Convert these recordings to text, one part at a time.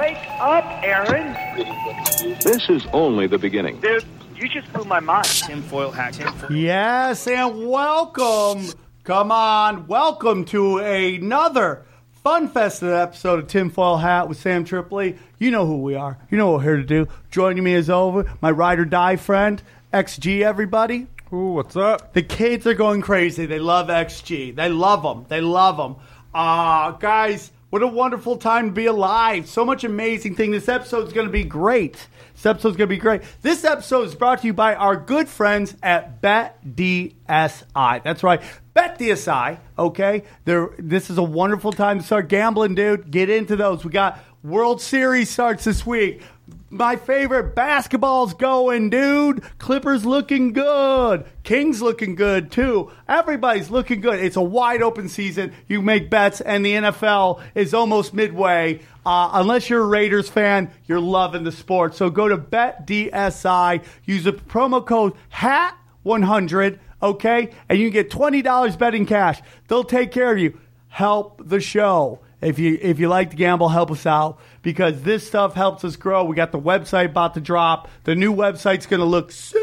Wake up, Aaron. This is only the beginning. Dude, you just blew my mind. Tinfoil hat. Tinfoil. Yes, and welcome. Come on, welcome to another fun festive episode of Tinfoil Hat with Sam Tripoli. You know who we are. You know what we're here to do. Joining me is over, my ride or die friend, XG. Everybody. Ooh, what's up? The kids are going crazy. They love XG. They love them. They love them. Uh, guys, what a wonderful time to be alive. So much amazing thing. This episode's going to be great. This episode's going to be great. This episode is brought to you by our good friends at BetDSI. That's right. BetDSI, okay? They're, this is a wonderful time to start gambling, dude. Get into those. We got World Series starts this week. My favorite basketball's going, dude. Clippers looking good. Kings looking good too. Everybody's looking good. It's a wide open season. You make bets, and the NFL is almost midway. Uh, unless you're a Raiders fan, you're loving the sport. So go to BetDSI. Use the promo code HAT100, okay? And you get $20 betting cash. They'll take care of you. Help the show. If you if you like to gamble, help us out because this stuff helps us grow. We got the website about to drop. The new website's going to look sick.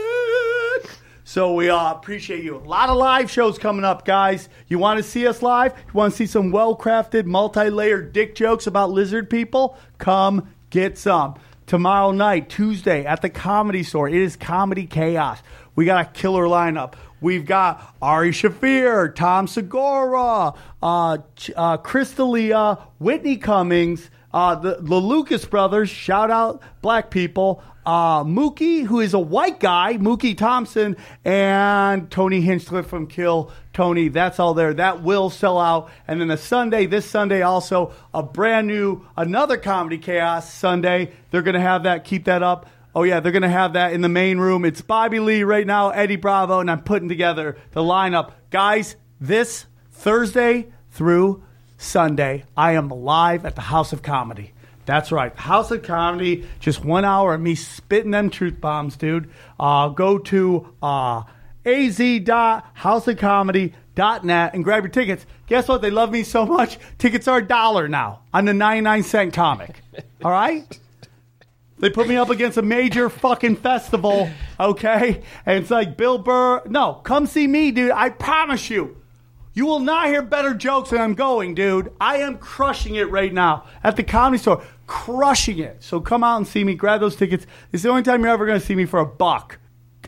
So we uh, appreciate you. A lot of live shows coming up, guys. You want to see us live? You want to see some well-crafted, multi-layered dick jokes about lizard people? Come get some. Tomorrow night, Tuesday, at the Comedy Store. It is Comedy Chaos. We got a killer lineup. We've got Ari Shaffir, Tom Segura, uh, uh, Whitney Cummings, uh, the, the Lucas brothers. Shout out black people. Uh, Mookie, who is a white guy, Mookie Thompson, and Tony Hinchcliffe from Kill Tony. That's all there. That will sell out. And then the Sunday, this Sunday, also a brand new, another Comedy Chaos Sunday. They're going to have that. Keep that up. Oh yeah, they're gonna have that in the main room. It's Bobby Lee right now, Eddie Bravo, and I'm putting together the lineup. Guys, this Thursday through Sunday, I am live at the House of Comedy. That's right, House of Comedy. Just one hour of me spitting them truth bombs, dude. Uh, go to uh, az.houseofcomedy.net and grab your tickets. Guess what? They love me so much. Tickets are a dollar now on the 99 cent comic. All right. They put me up against a major fucking festival, okay? And it's like Bill Burr. No, come see me, dude. I promise you. You will not hear better jokes than I'm going, dude. I am crushing it right now at the comedy store. Crushing it. So come out and see me. Grab those tickets. It's the only time you're ever going to see me for a buck.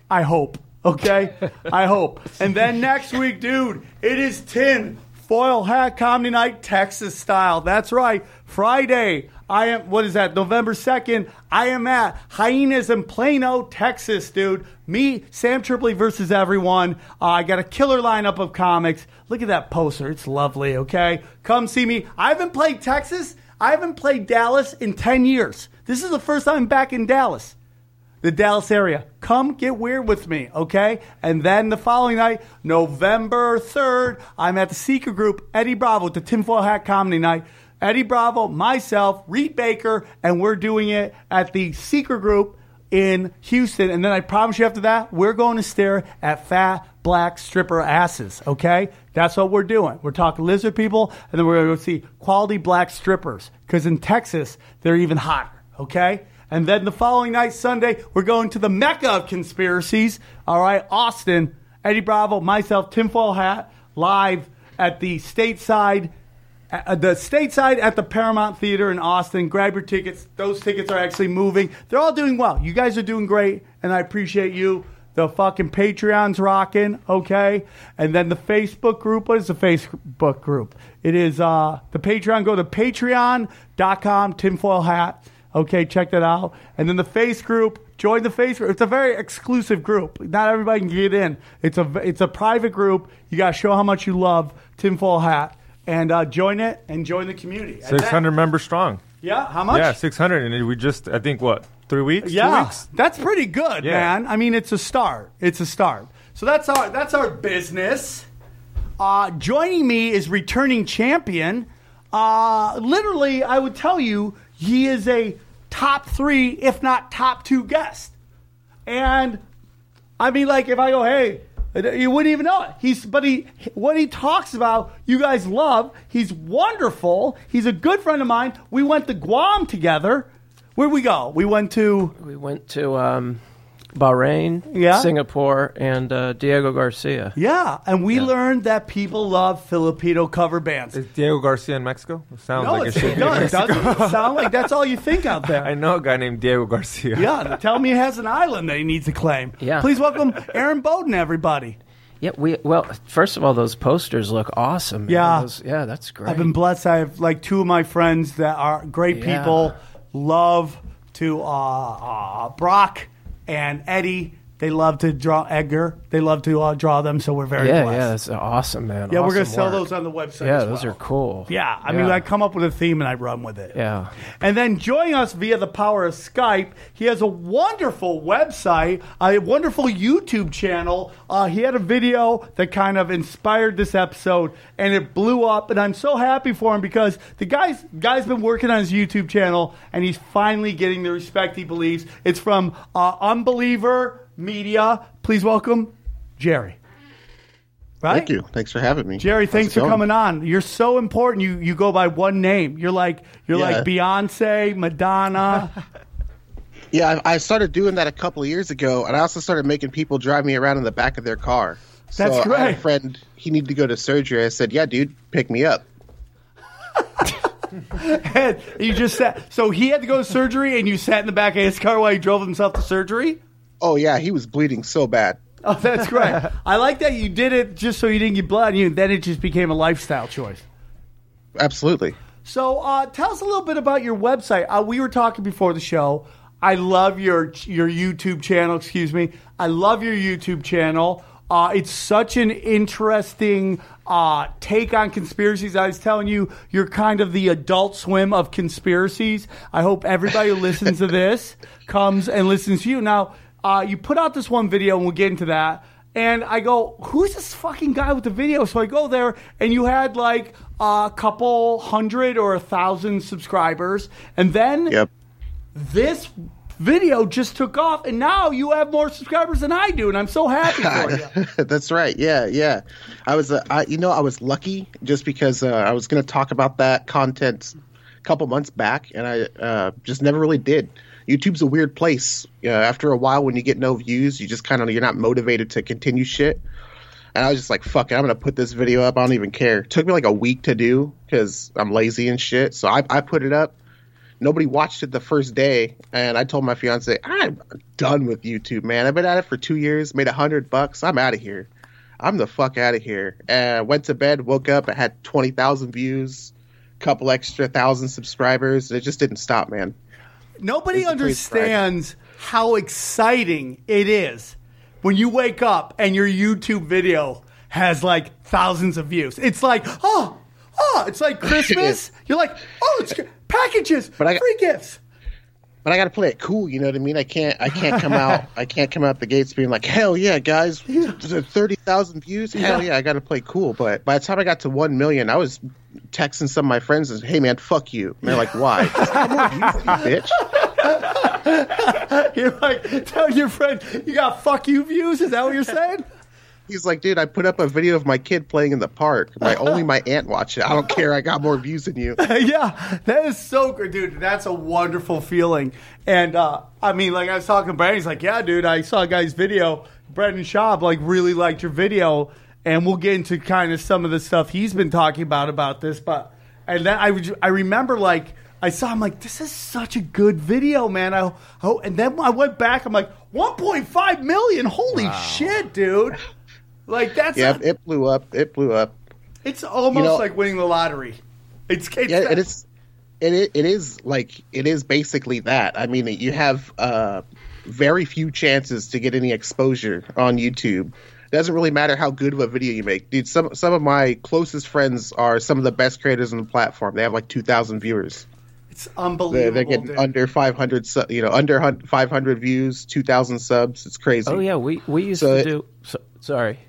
I hope. Okay? I hope. And then next week, dude, it is tin foil hat comedy night Texas style. That's right. Friday. I am what is that? November 2nd. I am at Hyenas in Plano, Texas, dude. Me, Sam Tripoli versus everyone. Uh, I got a killer lineup of comics. Look at that poster. It's lovely, okay? Come see me. I haven't played Texas. I haven't played Dallas in 10 years. This is the first time I'm back in Dallas the Dallas area. Come get weird with me, okay? And then the following night, November 3rd, I'm at the Secret Group, Eddie Bravo, the Tinfoil Hat Comedy Night. Eddie Bravo, myself, Reed Baker, and we're doing it at the Secret Group in Houston. And then I promise you after that, we're going to stare at fat black stripper asses, okay? That's what we're doing. We're talking lizard people, and then we're going to see quality black strippers. Because in Texas, they're even hotter, okay? And then the following night, Sunday, we're going to the Mecca of conspiracies. All right, Austin, Eddie Bravo, myself, Tinfoil Hat, live at the stateside, uh, the stateside at the Paramount Theater in Austin. Grab your tickets; those tickets are actually moving. They're all doing well. You guys are doing great, and I appreciate you. The fucking Patreon's rocking, okay? And then the Facebook group. What is the Facebook group? It is uh, the Patreon. Go to patreon.com, tinfoil hat. Okay, check that out. And then the face group, join the face group. It's a very exclusive group. Not everybody can get in. It's a it's a private group. You got to show how much you love tinfoil hat and uh, join it and join the community. Six hundred members strong. Yeah, how much? Yeah, six hundred, and we just I think what three weeks? Yeah, weeks? that's pretty good, Yeah. man. I mean, it's a start. It's a start. So that's our that's our business. Uh, joining me is returning champion. Uh, literally, I would tell you he is a top three, if not top two guest. And I mean, like, if I go, hey, you wouldn't even know it. He's, but he, what he talks about, you guys love. He's wonderful. He's a good friend of mine. We went to Guam together. Where'd we go? We went to We went to um, Bahrain, Yeah. Singapore, and uh, Diego Garcia. Yeah, and we learned that people love Filipino cover bands. Is Diego Garcia in Mexico? Sounds no, like it's, it should no, it doesn't sound like that's all you think out there. I know a guy named Diego Garcia. Yeah, tell me he has an island that he needs to claim. Yeah. Please welcome Aaron Bowden, everybody. Yeah, we well, first of all, those posters look awesome. man. Yeah. Those- yeah, that's great. I've been blessed. I have like two of my friends that are great Yeah. people. Love to uh, uh, Brock and Eddie. They love to draw Edgar. They love to uh, draw them. So we're very yeah, blessed. yeah, that's awesome, man. Yeah, we're gonna sell work. those on the website. Yeah, those well. are cool. Yeah, I mean, I come up with a theme and I run with it. Yeah. And then joining us via the power of Skype, he has a wonderful website, a wonderful YouTube channel. Uh, he had a video that kind of inspired this episode, and it blew up. And I'm so happy for him because the guy's guy's been working on his YouTube channel, and he's finally getting the respect he believes. It's from uh, Unbeliever Media. Please welcome Jerry. Right? Thank you. Thanks for having me. Jerry, How's thanks for going? coming on. You're so important. You you go by one name. You're like you're Yeah. like Beyonce, Madonna. Yeah, I, I started doing that a couple of years ago, and I also started making people drive me around in the back of their car. So That's I had a friend, he needed to go to surgery. I said, "Yeah, dude, pick me up." and you just sat. So he had to go to surgery, and you sat in the back of his car while he drove himself to surgery. Oh yeah, he was bleeding so bad. Oh, that's great. I like that you did it just so you didn't get blood. You then it just became a lifestyle choice. Absolutely. So, uh, tell us a little bit about your website. Uh, we were talking before the show. I love your your YouTube channel. Excuse me. I love your YouTube channel. Uh, it's such an interesting uh, take on conspiracies. I was telling you, you're kind of the adult swim of conspiracies. I hope everybody who listens to this comes and listens to you. Now, uh, you put out this one video, and we'll get into that. And I go, who's this fucking guy with the video? So I go there, and you had like a couple hundred or a thousand subscribers. And then Yep. this video just took off, and now you have more subscribers than I do. And I'm so happy for you. That's right. Yeah, yeah. I was, uh, I, you know, I was lucky just because uh, I was going to talk about that content a couple months back, and I uh, just never really did. YouTube's a weird place. Uh, after a while, when you get no views, you just kind of you're not motivated to continue shit. And I was just like, "Fuck it, I'm gonna put this video up. I don't even care." It took me like a week to do because I'm lazy and shit. So I, I put it up. Nobody watched it the first day, and I told my fiance, "I'm done with YouTube, man. I've been at it for two years, made a hundred bucks. I'm out of here. I'm the fuck out of here." And I went to bed, woke up, I had twenty thousand views, a couple extra thousand subscribers. It just didn't stop, man. Nobody It's a crazy understands how exciting it is when you wake up and your YouTube video has like thousands of views. It's like, oh, oh, it's like Christmas. You're like, oh, it's packages, But I- free gifts. But I got to play it cool. You know what I mean? I can't. I can't come out. I can't come out the gates being like, "Hell yeah, guys! Thirty thousand views. Hell yeah!" I got to play cool. But by the time I got to one million, I was texting some of my friends and, "Hey man, fuck you." And they're like, "Why?" Just got more views, you bitch. You're like tell your friend you got fuck you views. Is that what you're saying? He's like, "Dude, I put up a video of my kid playing in the park. My only my aunt watched it. I don't care. I got more views than you." yeah, that is so good, dude. That's a wonderful feeling. And uh, I mean, like I was talking to Brandon, he's like, "Yeah, dude, I saw a guy's video. Brendan Schaub like really liked your video." And we'll get into kind of some of the stuff he's been talking about about this. But and then I I remember like I saw him like this is such a good video, man. I oh, and then I went back. I'm like 1.5 million. Holy shit, dude! Like that's Yeah, a- it blew up. It blew up. it's almost you know- like winning the lottery. It's, it's yeah, it is. It is, it is like it is basically that. I mean, you have uh, very few chances to get any exposure on YouTube. It doesn't really matter how good of a video you make, dude. Some some of my closest friends are some of the best creators on the platform. They have like two thousand viewers. It's They're, unbelievable. they're getting dude. under 500, you know, under 500 views, 2,000 subs. It's crazy. Oh yeah, we we used So to it- do. So, sorry.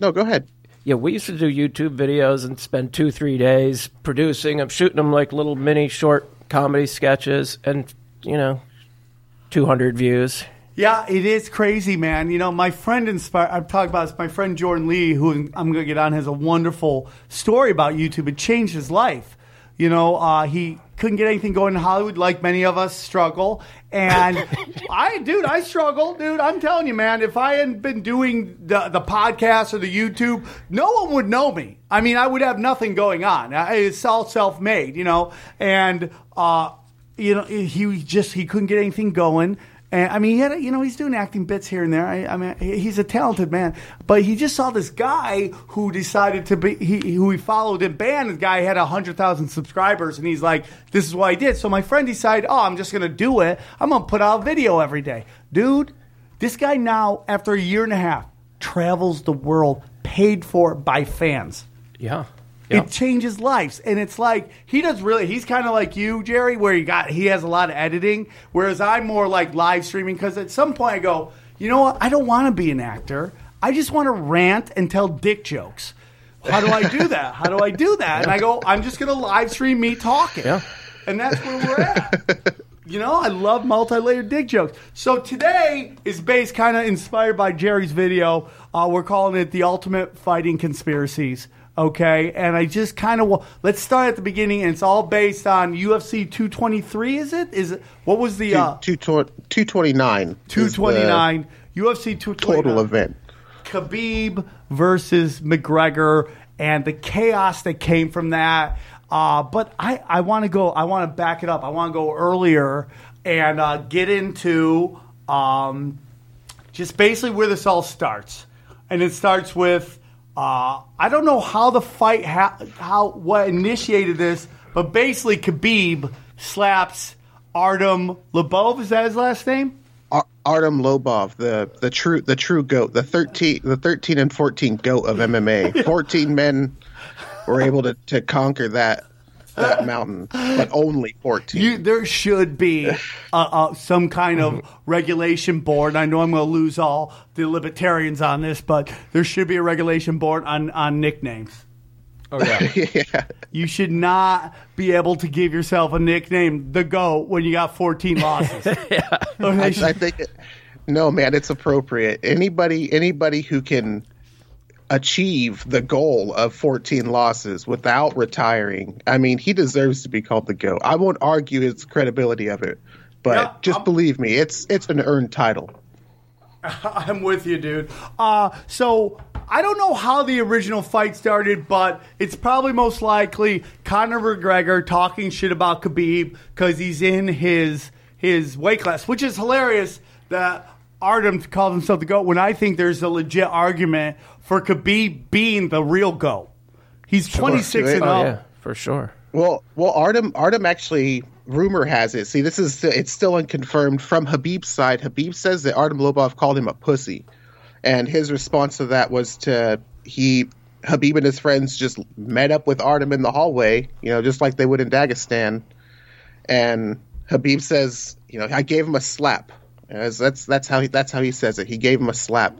No, go ahead. Yeah, we used to do YouTube videos and spend two, three days producing them, shooting them like little mini short comedy sketches, and you know, two hundred views. Yeah, it is crazy, man. You know, my friend inspired. I'm talking about this. My friend Jordan Lee, who I'm going to get on, has a wonderful story about YouTube. It changed his life. You know, uh, he couldn't get anything going in Hollywood, like many of us struggle. And I, dude, I struggle, dude. I'm telling you, man. If I hadn't been doing the the podcast or the YouTube, no one would know me. I mean, I would have nothing going on. It's all self made, you know. And uh, you know, he just he couldn't get anything going. And I mean, he had, a, you know, he's doing acting bits here and there. I, I mean, he's a talented man, but he just saw this guy who decided to be, he, who he followed in band. The guy had a hundred thousand subscribers, and he's like, "This is what I did." So my friend decided, "Oh, I'm just gonna do it. I'm gonna put out a video every day, dude." This guy now, after a year and a half, travels the world, paid for by fans. Yeah. Yeah. It changes lives, and it's like he does really. He's kind of like you, Jerry, where he got he has a lot of editing, whereas I'm more like live streaming because at some point I go, you know what? I don't want to be an actor. I just want to rant and tell dick jokes. How do I do that? How do I do that? And I go, I'm just going to live stream me talking, Yeah. and that's where we're at. You know, I love multi-layered dick jokes. So today is based kind of inspired by Jerry's video. Uh, we're calling it the ultimate fighting conspiracies. Okay, and I just kind of let's start at the beginning, and it's all based on UFC 223. Is it? Is it? What was the uh, Two, two, 229. the 229 UFC 229 Total event. Khabib versus McGregor and the chaos that came from that. Uh, but I, I want to go. I want to back it up. I want to go earlier and uh, get into um, just basically where this all starts, and it starts with uh, I don't know how the fight ha- how what initiated this, but basically Khabib slaps Artem Lobov. Is that his last name? Ar- Artem Lobov, the the true the true goat, the thirteen the thirteen and fourteen goat of MMA. Fourteen men were able to, to conquer that that mountain, but only fourteen. You, there should be uh, uh, some kind of regulation board. I know I'm going to lose all the libertarians on this, but there should be a regulation board on, on nicknames. Oh yeah. yeah. You should not be able to give yourself a nickname, the GOAT, when you got 14 losses. I, I think it, no, man, it's appropriate. Anybody anybody who can achieve the goal of 14 losses without retiring, I mean, he deserves to be called the goat. I won't argue his credibility of it, but Yeah, just I'm- believe me, it's it's an earned title. I'm with you, dude. Uh, so I don't know how the original fight started, but it's probably most likely Conor McGregor talking shit about Khabib because he's in his his weight class, which is hilarious that Artem calls himself the GOAT when I think there's a legit argument for Khabib being the real GOAT. He's 26 and Oh, Oh 0. yeah, for sure. Well, well, Artem, Artem actually, rumor has it. See, this is it's still unconfirmed from Habib's side. Habib says that Artem Lobov called him a pussy, and his response to that was to he Habib and his friends just met up with Artem in the hallway, you know, just like they would in Dagestan, and Habib says, you know, I gave him a slap. As that's that's how he that's how he says it. He gave him a slap,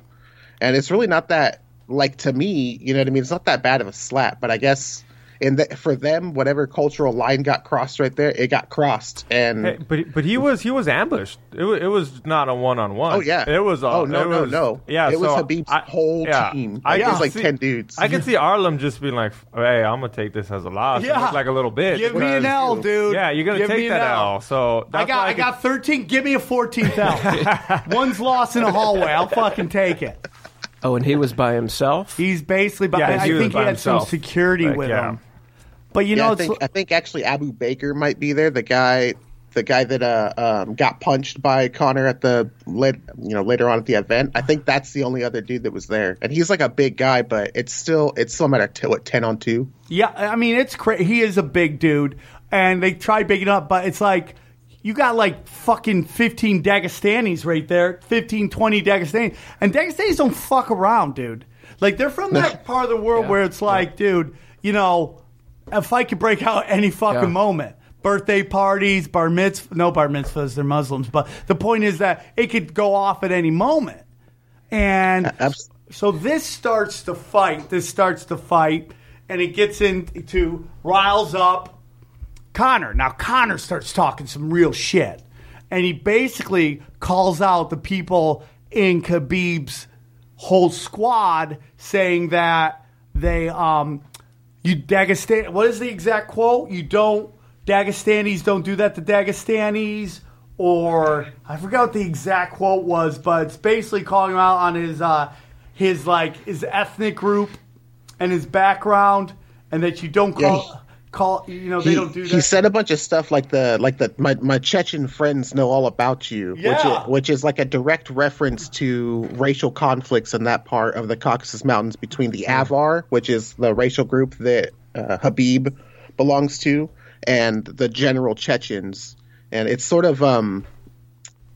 and it's really not that like to me, you know what I mean? It's not that bad of a slap, but I guess in the, for them, whatever cultural line got crossed right there, it got crossed, and Hey, but but he was he was ambushed. It was, it was not a one on one. Oh, yeah. it was. A, Oh, no, no, was- no. Yeah, It was so Habib's whole team. I Like, it can was like see- 10 dudes. I can see Artem just being like, "Hey, I'm gonna take this as a loss. Yeah. Yeah, like a little bitch. Give me an L, dude. Yeah, you're gonna Give take that L. L. So I got why I could- got 13. Give me a 14th L. One's lost in a hallway. I'll fucking take it. Oh, and he was by himself. He's basically, by. Yeah, I, I he was think he by had some himself. security Like, with yeah. him. But you Yeah, know, I it's, think I think actually Abu Baker might be there. The guy, the guy that uh, um, got punched by Conor at the lit, you know, later on at the event. I think that's the only other dude that was there, and he's like a big guy, but it's still it's still a matter of what ten on two. yeah, I mean, it's crazy. He is a big dude, and they tried bigging up, but it's like you got like fucking 15 Dagestanis right there, 15, 20 Dagestanis, and Dagestanis don't fuck around, dude. Like they're from that part of the world where it's like, dude, you know, a fight could break out any fucking Yeah. moment. birthday parties, bar mitzvah. No bar mitzvahs, they're Muslims. But the point is that it could go off at any moment. And Abs- so this starts to fight. This starts to fight, and it gets into riles up Conor. Now Conor starts talking some real shit, and he basically calls out the people in Khabib's whole squad, saying that they um you Dagestan. What is the exact quote? You don't Dagestanis don't do that to Dagestanis. Or I forgot what the exact quote was, but it's basically calling him out on his uh, his like his ethnic group and his background, and that you don't Yeah, call he- call you know they he, don't do he that. said a bunch of stuff like the like the my, my Chechen friends know all about you, which Yeah. is, which is like a direct reference to racial conflicts in that part of the Caucasus Mountains between the Avar, which is the racial group that uh, Habib belongs to, and the general Chechens, and it's sort of um,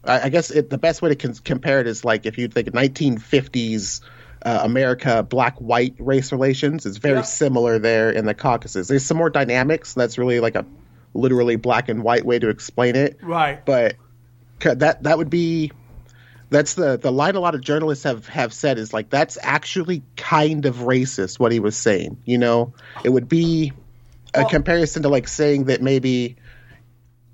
I, I guess it, the best way to con- compare it is like if you think 1950s. Uh, America black white race relations is very Yeah. similar there in the Caucasus. There's some more dynamics. That's really like a literally black and white way to explain it. Right. But that that would be that's the the line a lot of journalists have have said is like that's actually kind of racist what he was saying. You know, it would be a Well- comparison to like saying that maybe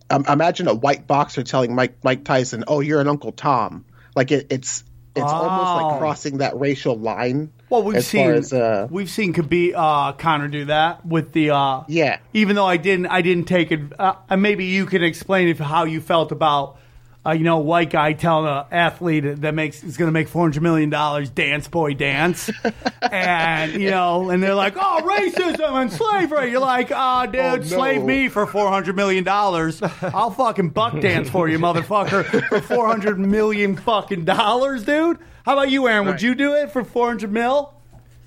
um, imagine a white boxer telling Mike Mike Tyson, "Oh, you're an Uncle Tom." Like it, it's it's almost Oh. like crossing that racial line. Well, we've as seen far as, uh, we've seen Khabib, uh, Conor do that with the uh, Yeah. Even though I didn't, I didn't take it. Uh, maybe you can explain if how you felt about. Uh, you know, white guy telling an athlete that makes is going to make four hundred million dollars, dance boy dance, and you know, and they're like, "Oh, racism and slavery." You're like, "Ah, dude, Oh, no. slave me for four hundred million dollars. I'll fucking buck dance for you, motherfucker, for four hundred million fucking dollars, dude." How about you, Aaron? Would you do it for four hundred mil?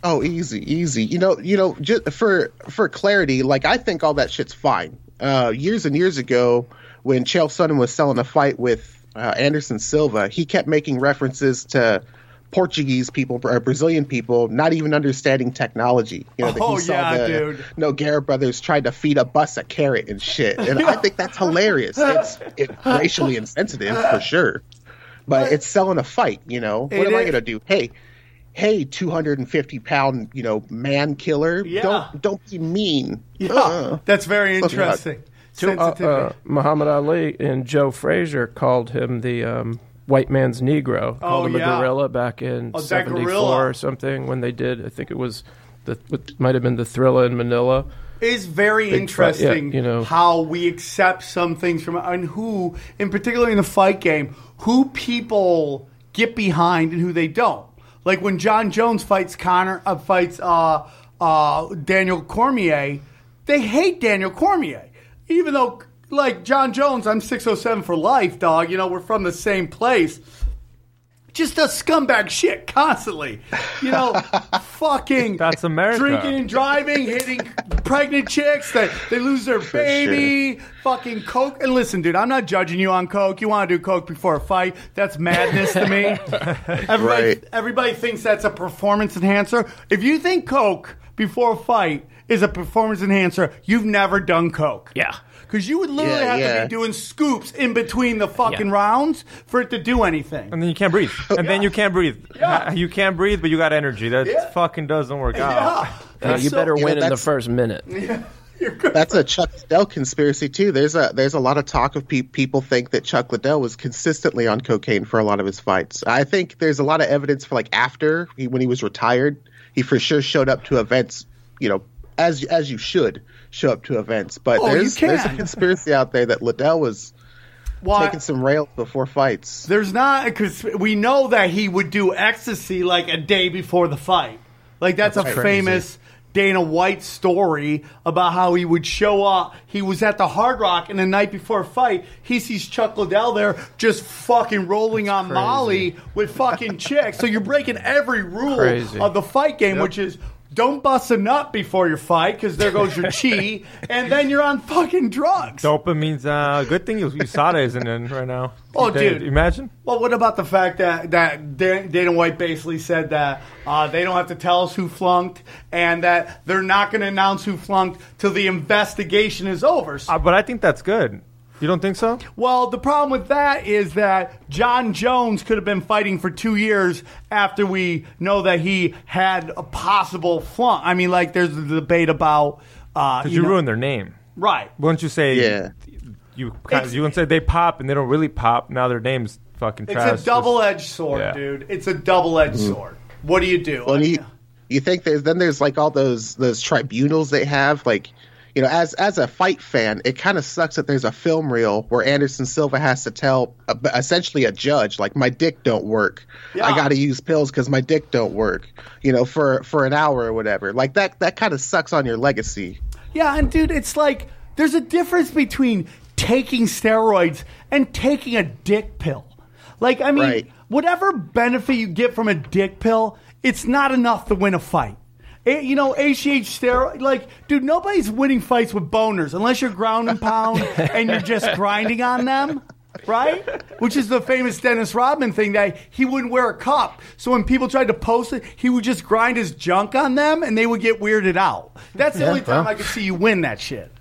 Oh, easy, easy. You know, you know, just for for clarity, like I think all that shit's fine. Uh, years and years ago, when Chael Sonnen was selling a fight with uh, Anderson Silva, he kept making references to Portuguese people or Brazilian people not even understanding technology. You know, that Oh, he saw yeah, the dude. Nogueira brothers tried to feed a bus a carrot and shit, and I think that's hilarious. It's it, racially insensitive for sure, but it's selling a fight. You know, what It am I gonna do? Hey, hey, two hundred and fifty pound, you know, man killer. Yeah. Don't don't be mean. Yeah, Uh. that's very interesting. To, uh, uh, Muhammad Ali and Joe Frazier called him the um, white man's Negro. Called him yeah. a gorilla back in Oh, '74 gorilla. or something when they did. I think it was the it might have been the Thrilla in Manila. is very Big fight, yeah, interesting you know. how we accept some things from and who, in particular in the fight game, who people get behind and who they don't. Like when Jon Jones fights Conor, uh, fights uh, uh, Daniel Cormier, they hate Daniel Cormier, even though like Jon Jones, I'm 607 for life, dog. You know we're from the same place just does scumbag shit constantly. You know, fucking That's America. Drinking and driving, hitting pregnant chicks that they lose their baby, fucking coke. And listen, dude, I'm not judging you on coke. You want to do coke before a fight? That's madness to me. everybody, Right. everybody thinks that's a performance enhancer. If you think coke before a fight is a performance enhancer, you've never done coke. Yeah. Because you would literally Yeah, have to yeah. be doing scoops in between the fucking Yeah. rounds for it to do anything. And then you can't breathe. And then you can't breathe. Yeah. You can't breathe, but you got energy. That Yeah. fucking doesn't work out. Yeah. Uh, you So- better you know, win in the that's- first minute. That's a Chuck Liddell conspiracy too. There's a there's a lot of talk of pe- people think that Chuck Liddell was consistently on cocaine for a lot of his fights. I think there's a lot of evidence for like after he, when he was retired, he for sure showed up to events. You know, as as you should show up to events. But Oh, there's there's a conspiracy out there that Liddell was Why- taking some rails before fights. There's not because we know that he would do ecstasy like a day before the fight. Like that's, That's a crazy. famous Dana White story about how he would show up. He was at the Hard Rock, and the night before a fight, he sees Chuck Liddell there just fucking rolling on Molly with fucking chicks. So you're breaking every rule Crazy. of the fight game, which is don't bust a nut before your fight because there goes your chi, and then you're on fucking drugs. Dopamine's uh, good thing USADA isn't in right now. Oh, They- dude. imagine. Well, what about the fact that that Dan- Dana White basically said that uh, they don't have to tell us who flunked, and that they're not going to announce who flunked till the investigation is over. Uh, but I think that's good. You don't think so? Well, the problem with that is that Jon Jones could have been fighting for two years after we know that he had a possible flunk. I mean, like, there's a debate about. Uh, Because you, know- ruined their name. Right. Wouldn't you say? Yeah. You It's- you wouldn't say they pop and they don't really pop. Now their name's fucking trash. It's a double edged sword, Yeah. dude. It's a double edged sword. What do you do? Well, you you think there's then there's like all those those tribunals they have like you know as as a fight fan it kind of sucks that there's a film reel where Anderson Silva has to tell uh, essentially a judge like my dick don't work Yeah. I got to use pills cuz my dick don't work you know for for an hour or whatever like that that kind of sucks on your legacy Yeah, and dude, it's like there's a difference between taking steroids and taking a dick pill. Like, I mean, Right. whatever benefit you get from a dick pill, it's not enough to win a fight. You know, HGH steroid, like, dude, nobody's winning fights with boners unless you're ground and pound and you're just grinding on them, right? Which is the famous Dennis Rodman thing that he wouldn't wear a cup. So when people tried to post it, he would just grind his junk on them and they would get weirded out. That's the only time I could see you win that shit.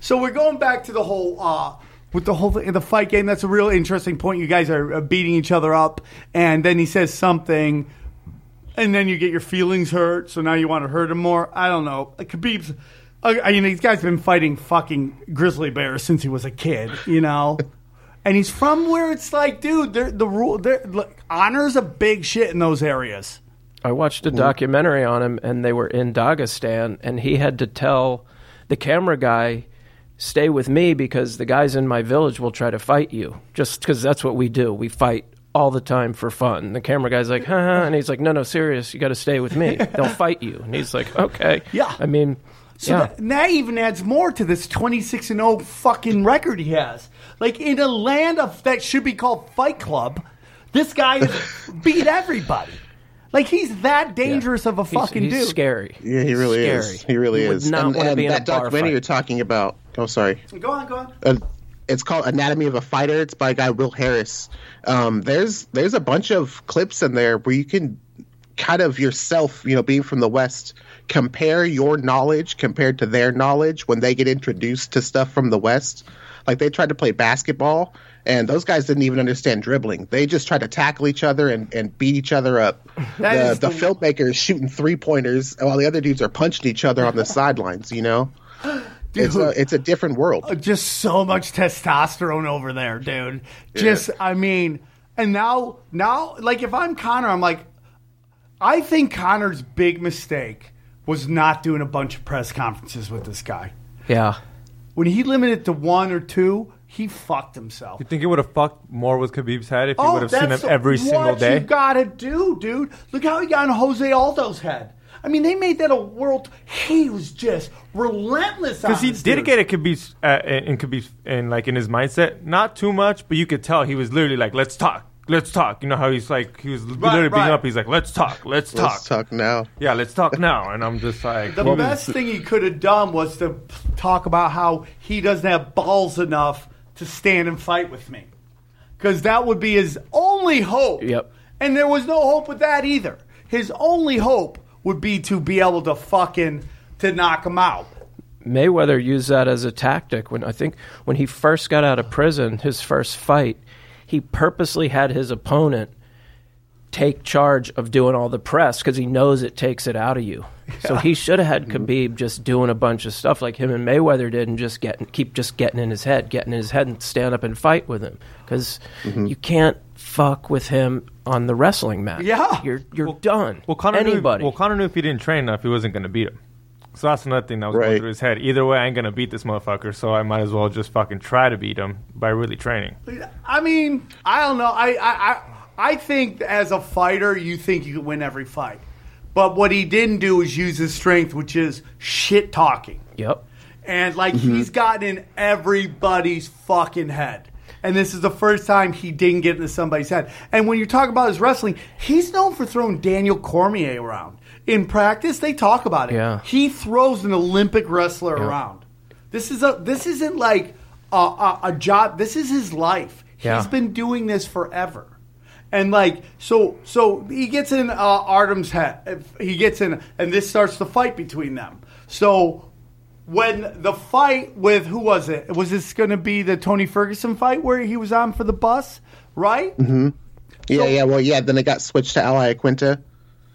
So we're going back to the whole uh, with the whole thing, the fight game. That's a real interesting point. You guys are uh, beating each other up, and then he says something, and then you get your feelings hurt. So now you want to hurt him more. I don't know. Khabib's. I I mean, these guys been fighting fucking grizzly bears since he was a kid, you know. And he's from where it's like, dude, they're, the rule, look, honor's a big shit in those areas. I watched a mm-hmm. documentary on him, and they were in Dagestan, and he had to tell the camera guy, "Stay with me because the guys in my village will try to fight you." Just because that's what we do. We fight all the time for fun. The camera guy's like, "Huh," huh," and he's like, "No, no, serious. You got to stay with me. They'll fight you." And he's like, "Okay." Yeah. I mean, So yeah. that, that even adds more to this 26 and 0 fucking record he has. Like in a land of that should be called Fight Club, this guy has beat everybody. Like he's that dangerous of a fucking he's dude. scary. yeah he really Scary. is he really You would is not and, wanna and be in a that bar documentary fight. you're talking about oh sorry Go on, go on. uh, it's called Anatomy of a Fighter. It's by a guy Will Harris. Um, there's there's a bunch of clips in there where you can kind of yourself, you know, being from the West, compare your knowledge compared to their knowledge when they get introduced to stuff from the West. Like they tried to play basketball, and those guys didn't even understand dribbling. They just tried to tackle each other and, and beat each other up. The, the the- filmmaker is shooting three pointers while the other dudes are punching each other on the sidelines. You know, it's a it's a different world. Uh, Just so much testosterone over there, dude. Just, I mean, and now, now, like if I'm Conor, I'm like, I think Conor's big mistake was not doing a bunch of press conferences with this guy. Yeah. When he limited it to one or two, he fucked himself. You think it would have fucked more with Khabib's head if you would have seen him Oh, every single day? what you gotta do, dude. Look how he got in Jose Aldo's head. I mean, they made that a world. He was just relentless. Because he on this did dude. get it Khabib's uh, in Khabib's in like in his mindset, not too much, but you could tell he was literally like, "Let's talk, let's talk." You know how he's like, he was literally beating right. up. He's like, "Let's talk, let's talk." Let's talk now. Yeah, let's talk now. And I'm just like, The well, best thing he could have done was to talk about how he doesn't have balls enough to stand and fight with me. Because that would be his only hope. Yep. And there was no hope with that either. His only hope would be to be able to fucking to knock him out. Mayweather used that as a tactic when I think when he first got out of prison, his first fight, he purposely had his opponent take charge of doing all the press because he knows it takes it out of you. So he should have had Khabib just doing a bunch of stuff like him and Mayweather did, and just getting keep just getting in his head, getting in his head, and stand up and fight with him because mm-hmm. you can't fuck with him on the wrestling mat. Yeah. you're you're done. well, Conor anybody. Knew, well, Conor knew if he didn't train enough, he wasn't going to beat him. So that's another thing that was Right. going through his head. Either way, I ain't going to beat this motherfucker, so I might as well just fucking try to beat him by really training. I mean, I don't know. I, I, I, I think as a fighter, you think you can win every fight. But what he didn't do is use his strength, which is shit talking. yep. And like Mm-hmm. he's gotten in everybody's fucking head. And this is the first time he didn't get into somebody's head. And when you talk about his wrestling, he's known for throwing Daniel Cormier around. in practice they talk about it. Yeah. He throws an Olympic wrestler around. This is a this isn't like a, a, a job. This is his life. Yeah. He's been doing this forever. And like so, so he gets in uh, Artem's head. He gets in, and this starts the fight between them. So when the fight with who was it? Was this going to be the Tony Ferguson fight where he was on for the bus? Right? Yeah, So- yeah, well, yeah. Then it got switched to Al Iaquinta.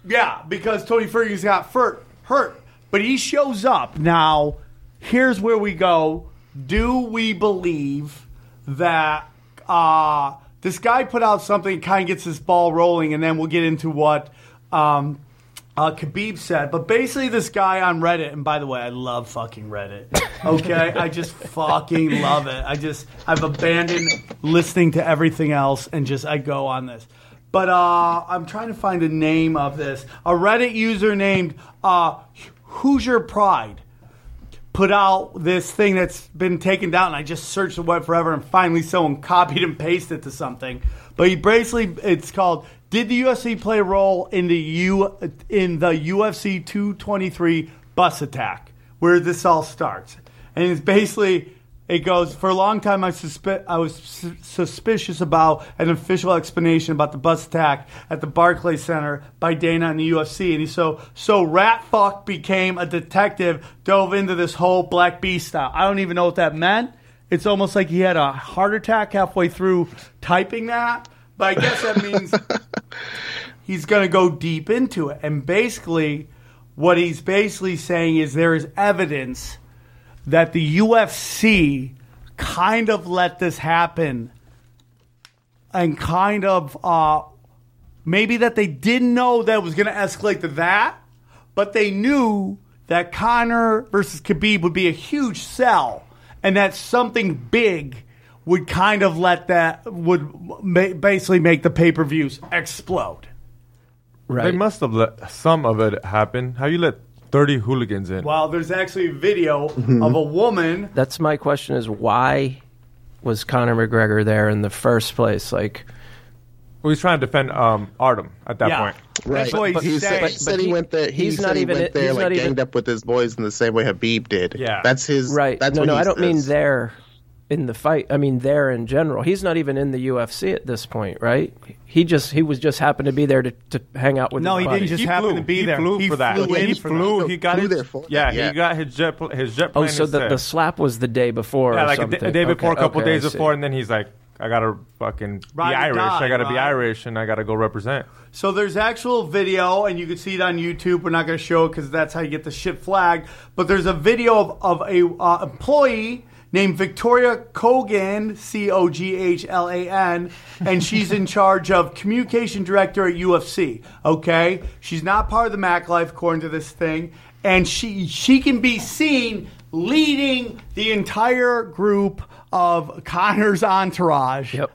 Yeah, because Tony Ferguson got hurt, hurt, but he shows up. Now, here's where we go. Do we believe that uh, this guy put out something, kind of gets this ball rolling, and then we'll get into what um, uh, Khabib said. But basically, this guy on Reddit, and by the way, I love fucking Reddit. Okay, I just fucking love it. I just I've abandoned listening to everything else and just I go on this. But uh, I'm trying to find the name of this. A Reddit user named uh, Hoosier Pride put out this thing that's been taken down. And I just searched the web forever, and finally someone copied and pasted it to something. But he basically, it's called "Did the UFC play a role in the U in the UFC 223 bus attack?" Where this all starts, and it's basically. It goes for a long time. I suspe- I was su- suspicious about an official explanation about the bus attack at the Barclays Center by Dana and the UFC, and he so so rat fuck became a detective, dove into this whole Black Beast style. I don't even know what that meant. It's almost like he had a heart attack halfway through typing that, but I guess that means he's going to go deep into it. And basically, what he's basically saying is there is evidence that the UFC kind of let this happen and kind of uh, maybe that they didn't know that it was going to escalate to that, but they knew that Conor versus Khabib would be a huge sell and that something big would kind of let that would ma- basically make the pay-per-views explode. Right. They must have let some of it happen. How you let 30 hooligans in? Well, there's actually a video mm-hmm. of a woman That's my question: is why was Conor McGregor there in the first place? Like, Well, he's trying to defend um, Artem at that Yeah. point. Right. That's what But he's he said, saying. he said he, he- went there. He he's said not he even- went there he's like not even- ganged up with his boys in the same way Habib did. Yeah. That's his. right? That's no, what no, he I don't mean there in the fight. I mean there in general. He's not even in the UFC at this point, right? He just he was just happened to be there to, to hang out with. No, his he buddies. didn't just happen to be he there. Flew He for that. flew he flew. He got Flew his, there for yeah, yeah. He got his jet. His jet Plane Oh, plane. so is the, the slap was the day before. yeah, or like a, something. d- a day before, Okay, a couple okay, days before, and then he's like, "I gotta fucking Ride be or Irish. die, I gotta be right? Irish, and I gotta go represent." So there's actual video, and you can see it on YouTube. We're not going to show it because that's how you get the shit flagged. But there's a video of, of a uh, employee named Victoria Coghlan, C O G H L A N, and she's in charge of communication director at UFC. Okay, she's not part of the Mac Life according to this thing, and she she can be seen leading the entire group of Conor's entourage Yep.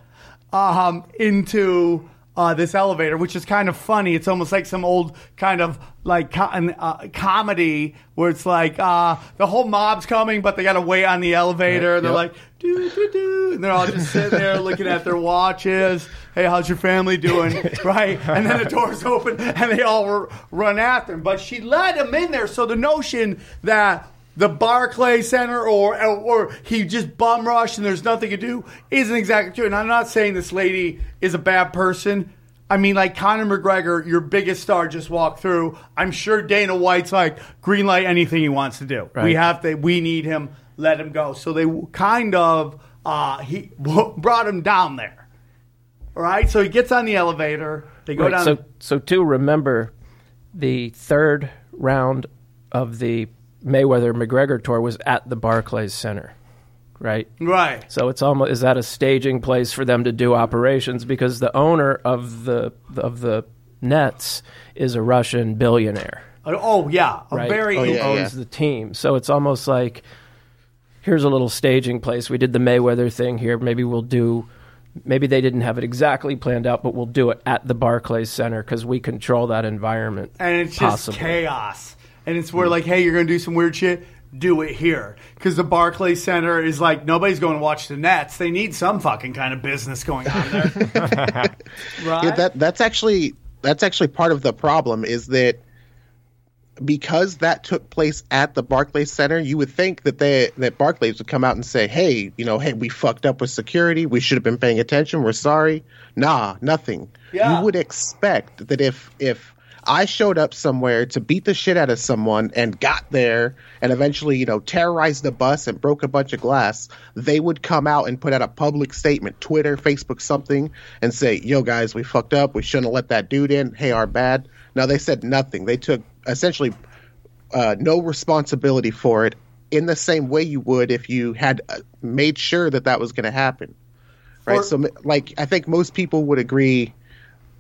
um, into uh, this elevator, which is kind of funny. It's almost like some old kind of like co- uh, comedy where it's like uh, the whole mob's coming, but they got to wait on the elevator, and they're like, doo, doo, doo, and they're all just sitting there looking at their watches. Hey, how's your family doing? right? And then the doors open, and they all r- run after him. But she let him in there, so the notion that the Barclay Center or or he just bum rushed and there's nothing to do isn't exactly true. And I'm not saying this lady is a bad person. I mean, like Conor McGregor, your biggest star, just walked through. I'm sure Dana White's like green light anything he wants to do. We have to. We need him. Let him go. So they kind of uh, he brought him down there. All right. So he gets on the elevator. They go Right, down. so so too remember the third round of the Mayweather McGregor tour was at the Barclays Center, right? right. So it's almost is that a staging place for them to do operations because the owner of the of the Nets is a Russian billionaire, Oh, oh yeah. A right? very. Oh, who yeah, owns yeah. the team. So it's almost like here's a little staging place. We did the Mayweather thing here. Maybe we'll do. Maybe they didn't have it exactly planned out, but we'll do it at the Barclays Center because we control that environment. and it's just chaos. And it's where like, hey, you're gonna do some weird shit. Do it here because the Barclays Center is like nobody's going to watch the Nets. They need some fucking kind of business going on there, right? Yeah, that that's actually that's actually part of the problem is that because that took place at the Barclays Center, you would think that they that Barclays would come out and say, "Hey, you know, hey, we fucked up with security. We should have been paying attention. We're sorry." Nah, nothing. Yeah. You would expect that if if I showed up somewhere to beat the shit out of someone and got there and eventually, you know, terrorized the bus and broke a bunch of glass, they would come out and put out a public statement, Twitter, Facebook, something, and say, "Yo, guys, we fucked up. We shouldn't have let that dude in. Hey, our bad." Now they said nothing. They took essentially uh, no responsibility for it in the same way you would if you had uh, made sure that that was going to happen. Right. Or- so, like, I think most people would agree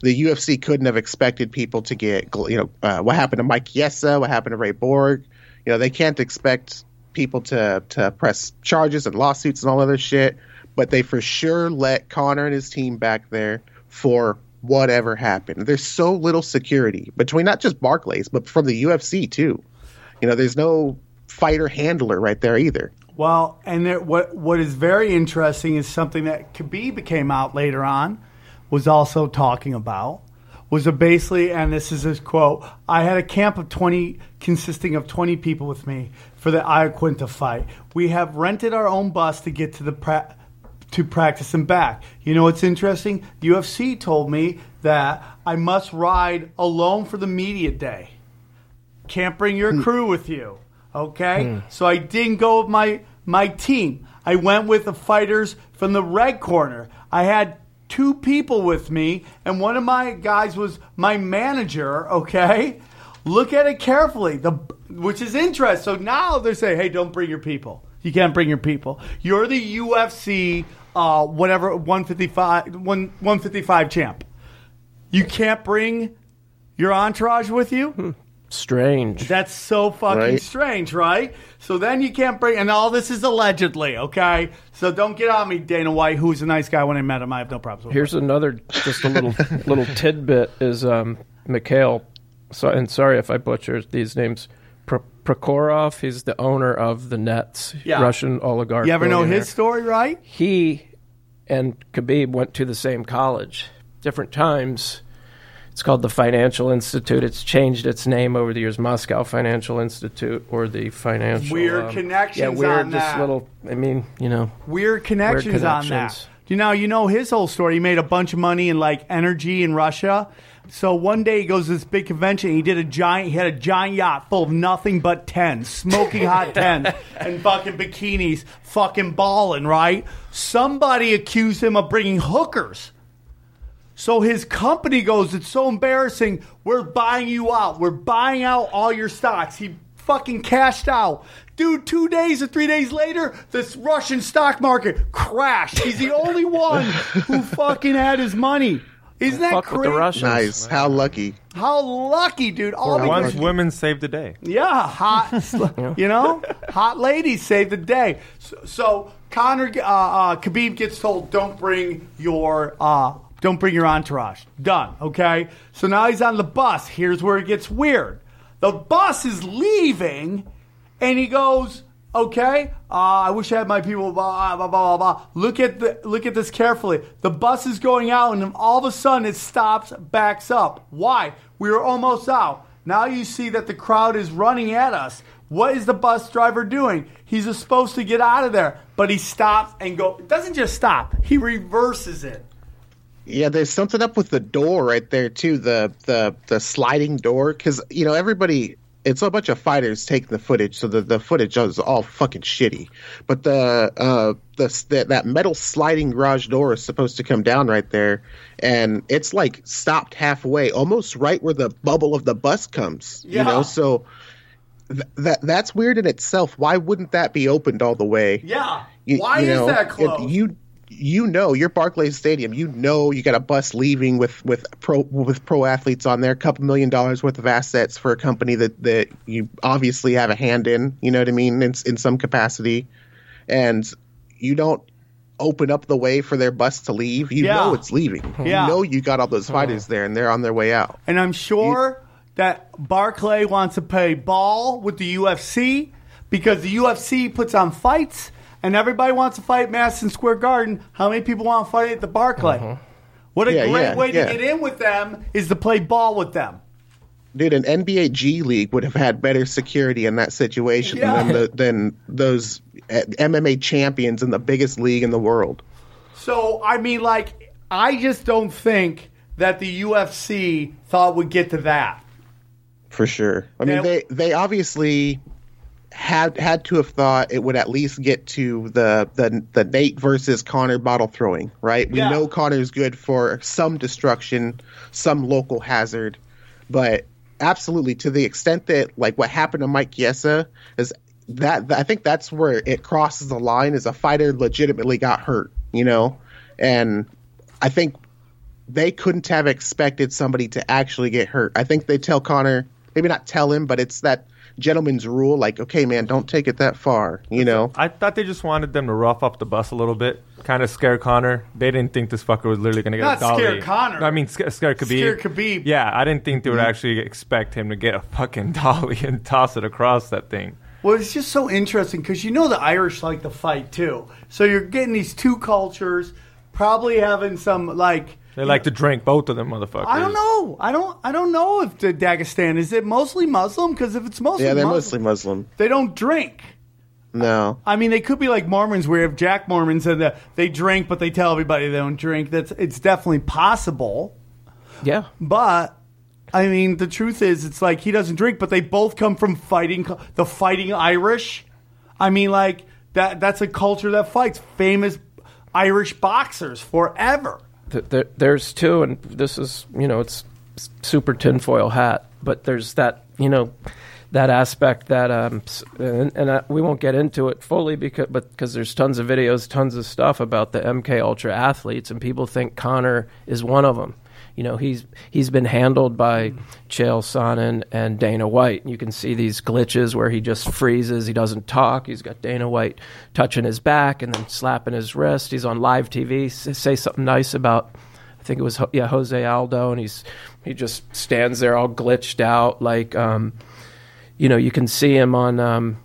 the UFC couldn't have expected people to get, you know, uh, what happened to Mike Chiesa, what happened to Ray Borg. You know, they can't expect people to to press charges and lawsuits and all other shit, but they for sure let Conor and his team back there for whatever happened. There's so little security between not just Barclays, but from the UFC too. You know, there's no fighter handler right there either. Well, and there, what what is very interesting is something that Khabib came out later on was also talking about was a basically, and this is his quote: "I had a camp of twenty consisting of twenty people with me for the Iaquinta fight. We have rented our own bus to get to the pra- to practice and back. You know what's interesting? UFC told me that I must ride alone for the media day." Can't bring your hmm. crew with you. Okay? Hmm. So I didn't go with my my team. I went with the fighters from the red corner. I had two people with me, and one of my guys was my manager, okay? Look at it carefully. The which is interesting. So now they're saying, hey, don't bring your people. You can't bring your people. You're the UFC uh, whatever 155 one, 155 champ. You can't bring your entourage with you? Strange. That's so fucking Right. strange, right? So then you can't bring, and all this is allegedly, okay? So don't get on me, Dana White, who's a nice guy when I met him. I have no problems with him. Here's another, just a little little tidbit is um, Mikhail. So, and sorry if I butcher these names. Pro- Prokhorov. He's the owner of the Nets, Yeah. Russian oligarch. You ever know his story, right? He and Khabib went to the same college, different times. It's called the Financial Institute. It's changed its name over the years, Moscow Financial Institute or the Financial. Weird um, connections Yeah, weird. on just that. little. I mean, you know, Weird connections, on that. You know, you know his whole story. He made a bunch of money in like energy in Russia. So one day he goes to this big convention. He did a giant. He had a giant yacht full of nothing but tens, smoking hot tens, and fucking bikinis, fucking balling. Right? Somebody accused him of bringing hookers. So his company goes, it's so embarrassing. We're buying you out. We're buying out all your stocks. He fucking cashed out. Dude, two days or three days later, this Russian stock market crashed. He's the only one who fucking had his money. Isn't that fuck with crazy? the Russians. Nice. How lucky. How lucky, dude. All Once because, women save the day. yeah, hot, you know, hot ladies save the day. So, so Conor, uh, uh, Khabib gets told, don't bring your, uh, don't bring your entourage. Done. Okay. So now he's on the bus. Here's where it gets weird. The bus is leaving, and he goes, "Okay, uh, I wish I had my people." Blah blah blah blah blah. Look at the look at this carefully. The bus is going out, and all of a sudden it stops, backs up. Why? We were almost out. Now you see that the crowd is running at us. What is the bus driver doing? He's supposed to get out of there, but he stops and go. It doesn't just stop. He reverses it. Yeah, there's something up with the door right there too. The the the sliding door because you know everybody. It's a bunch of fighters taking the footage, so the, the footage is all fucking shitty. But the uh the, the that metal sliding garage door is supposed to come down right there, and it's like stopped halfway, almost right where the bubble of the bus comes. Yeah. You know, so th- that that's weird in itself. Why wouldn't that be opened all the way? Yeah. You- Why you is know, that it- close? You you know your Barclays Stadium. You know you got a bus leaving with with pro with pro athletes on there, a couple million dollars worth of assets for a company that that you obviously have a hand in. You know what I mean in in some capacity, and you don't open up the way for their bus to leave. You Yeah. know it's leaving. Yeah. You know you got all those fighters there, and they're on their way out. And I'm sure that Barclay wants to play ball with the UFC because the UFC puts on fights and everybody wants to fight Madison Square Garden. How many people want to fight at the Barclay? What a Yeah, great yeah, way yeah. to get in with them is to play ball with them. dude, an NBA G League would have had better security in that situation Yeah. than the, than those uh, MMA champions in the biggest league in the world. So I mean, like, I just don't think that the UFC thought would get to that. For sure. I mean, Yeah. they they obviously had had to have thought it would at least get to the the the Nate versus Conor bottle throwing, right? We Yeah. know Conor's good for some destruction, some local hazard, but absolutely to the extent that like what happened to Mike Chiesa is that I think that's where it crosses the line is a fighter legitimately got hurt, you know? And I think they couldn't have expected somebody to actually get hurt. I think they tell Conor, maybe not tell him, but it's that gentleman's rule like, okay, man, don't take it that far, you know? I thought they just wanted them to rough up the bus a little bit, kind of scare Conor. They didn't think this fucker was literally going to get Not a dolly. scare Conor. I mean, sca- scare Khabib. Scare Khabib. Yeah, I didn't think they would mm-hmm. actually expect him to get a fucking dolly and toss it across that thing. Well, it's just so interesting because you know the Irish like to fight too. So you're getting these two cultures, probably having some like. They like to drink both of them motherfuckers. I don't know. I don't. I don't know if the Dagestan is it mostly Muslim because if it's mostly Yeah, they're Muslim, mostly Muslim. they don't drink. No. I mean, they could be like Mormons, where if Jack Mormon said that they drink, but they tell everybody they don't drink. That's it's definitely possible. Yeah. But I mean, the truth is, it's like he doesn't drink, but they both come from fighting the fighting Irish. I mean, like that. That's a culture that fights. Famous Irish boxers forever. Th- there, there's two, and this is you know it's super tinfoil hat, but there's that you know that aspect that um and, and I, we won't get into it fully because but because there's tons of videos, tons of stuff about the MK Ultra athletes, and people think Conor is one of them. You know, he's he's been handled by Chael Sonnen and Dana White. You can see these glitches where he just freezes. He doesn't talk. He's got Dana White touching his back and then slapping his wrist. He's on live TV. Say something nice about. I think it was yeah Jose Aldo, and he's he just stands there all glitched out. Like um, you know, you can see him on. Um,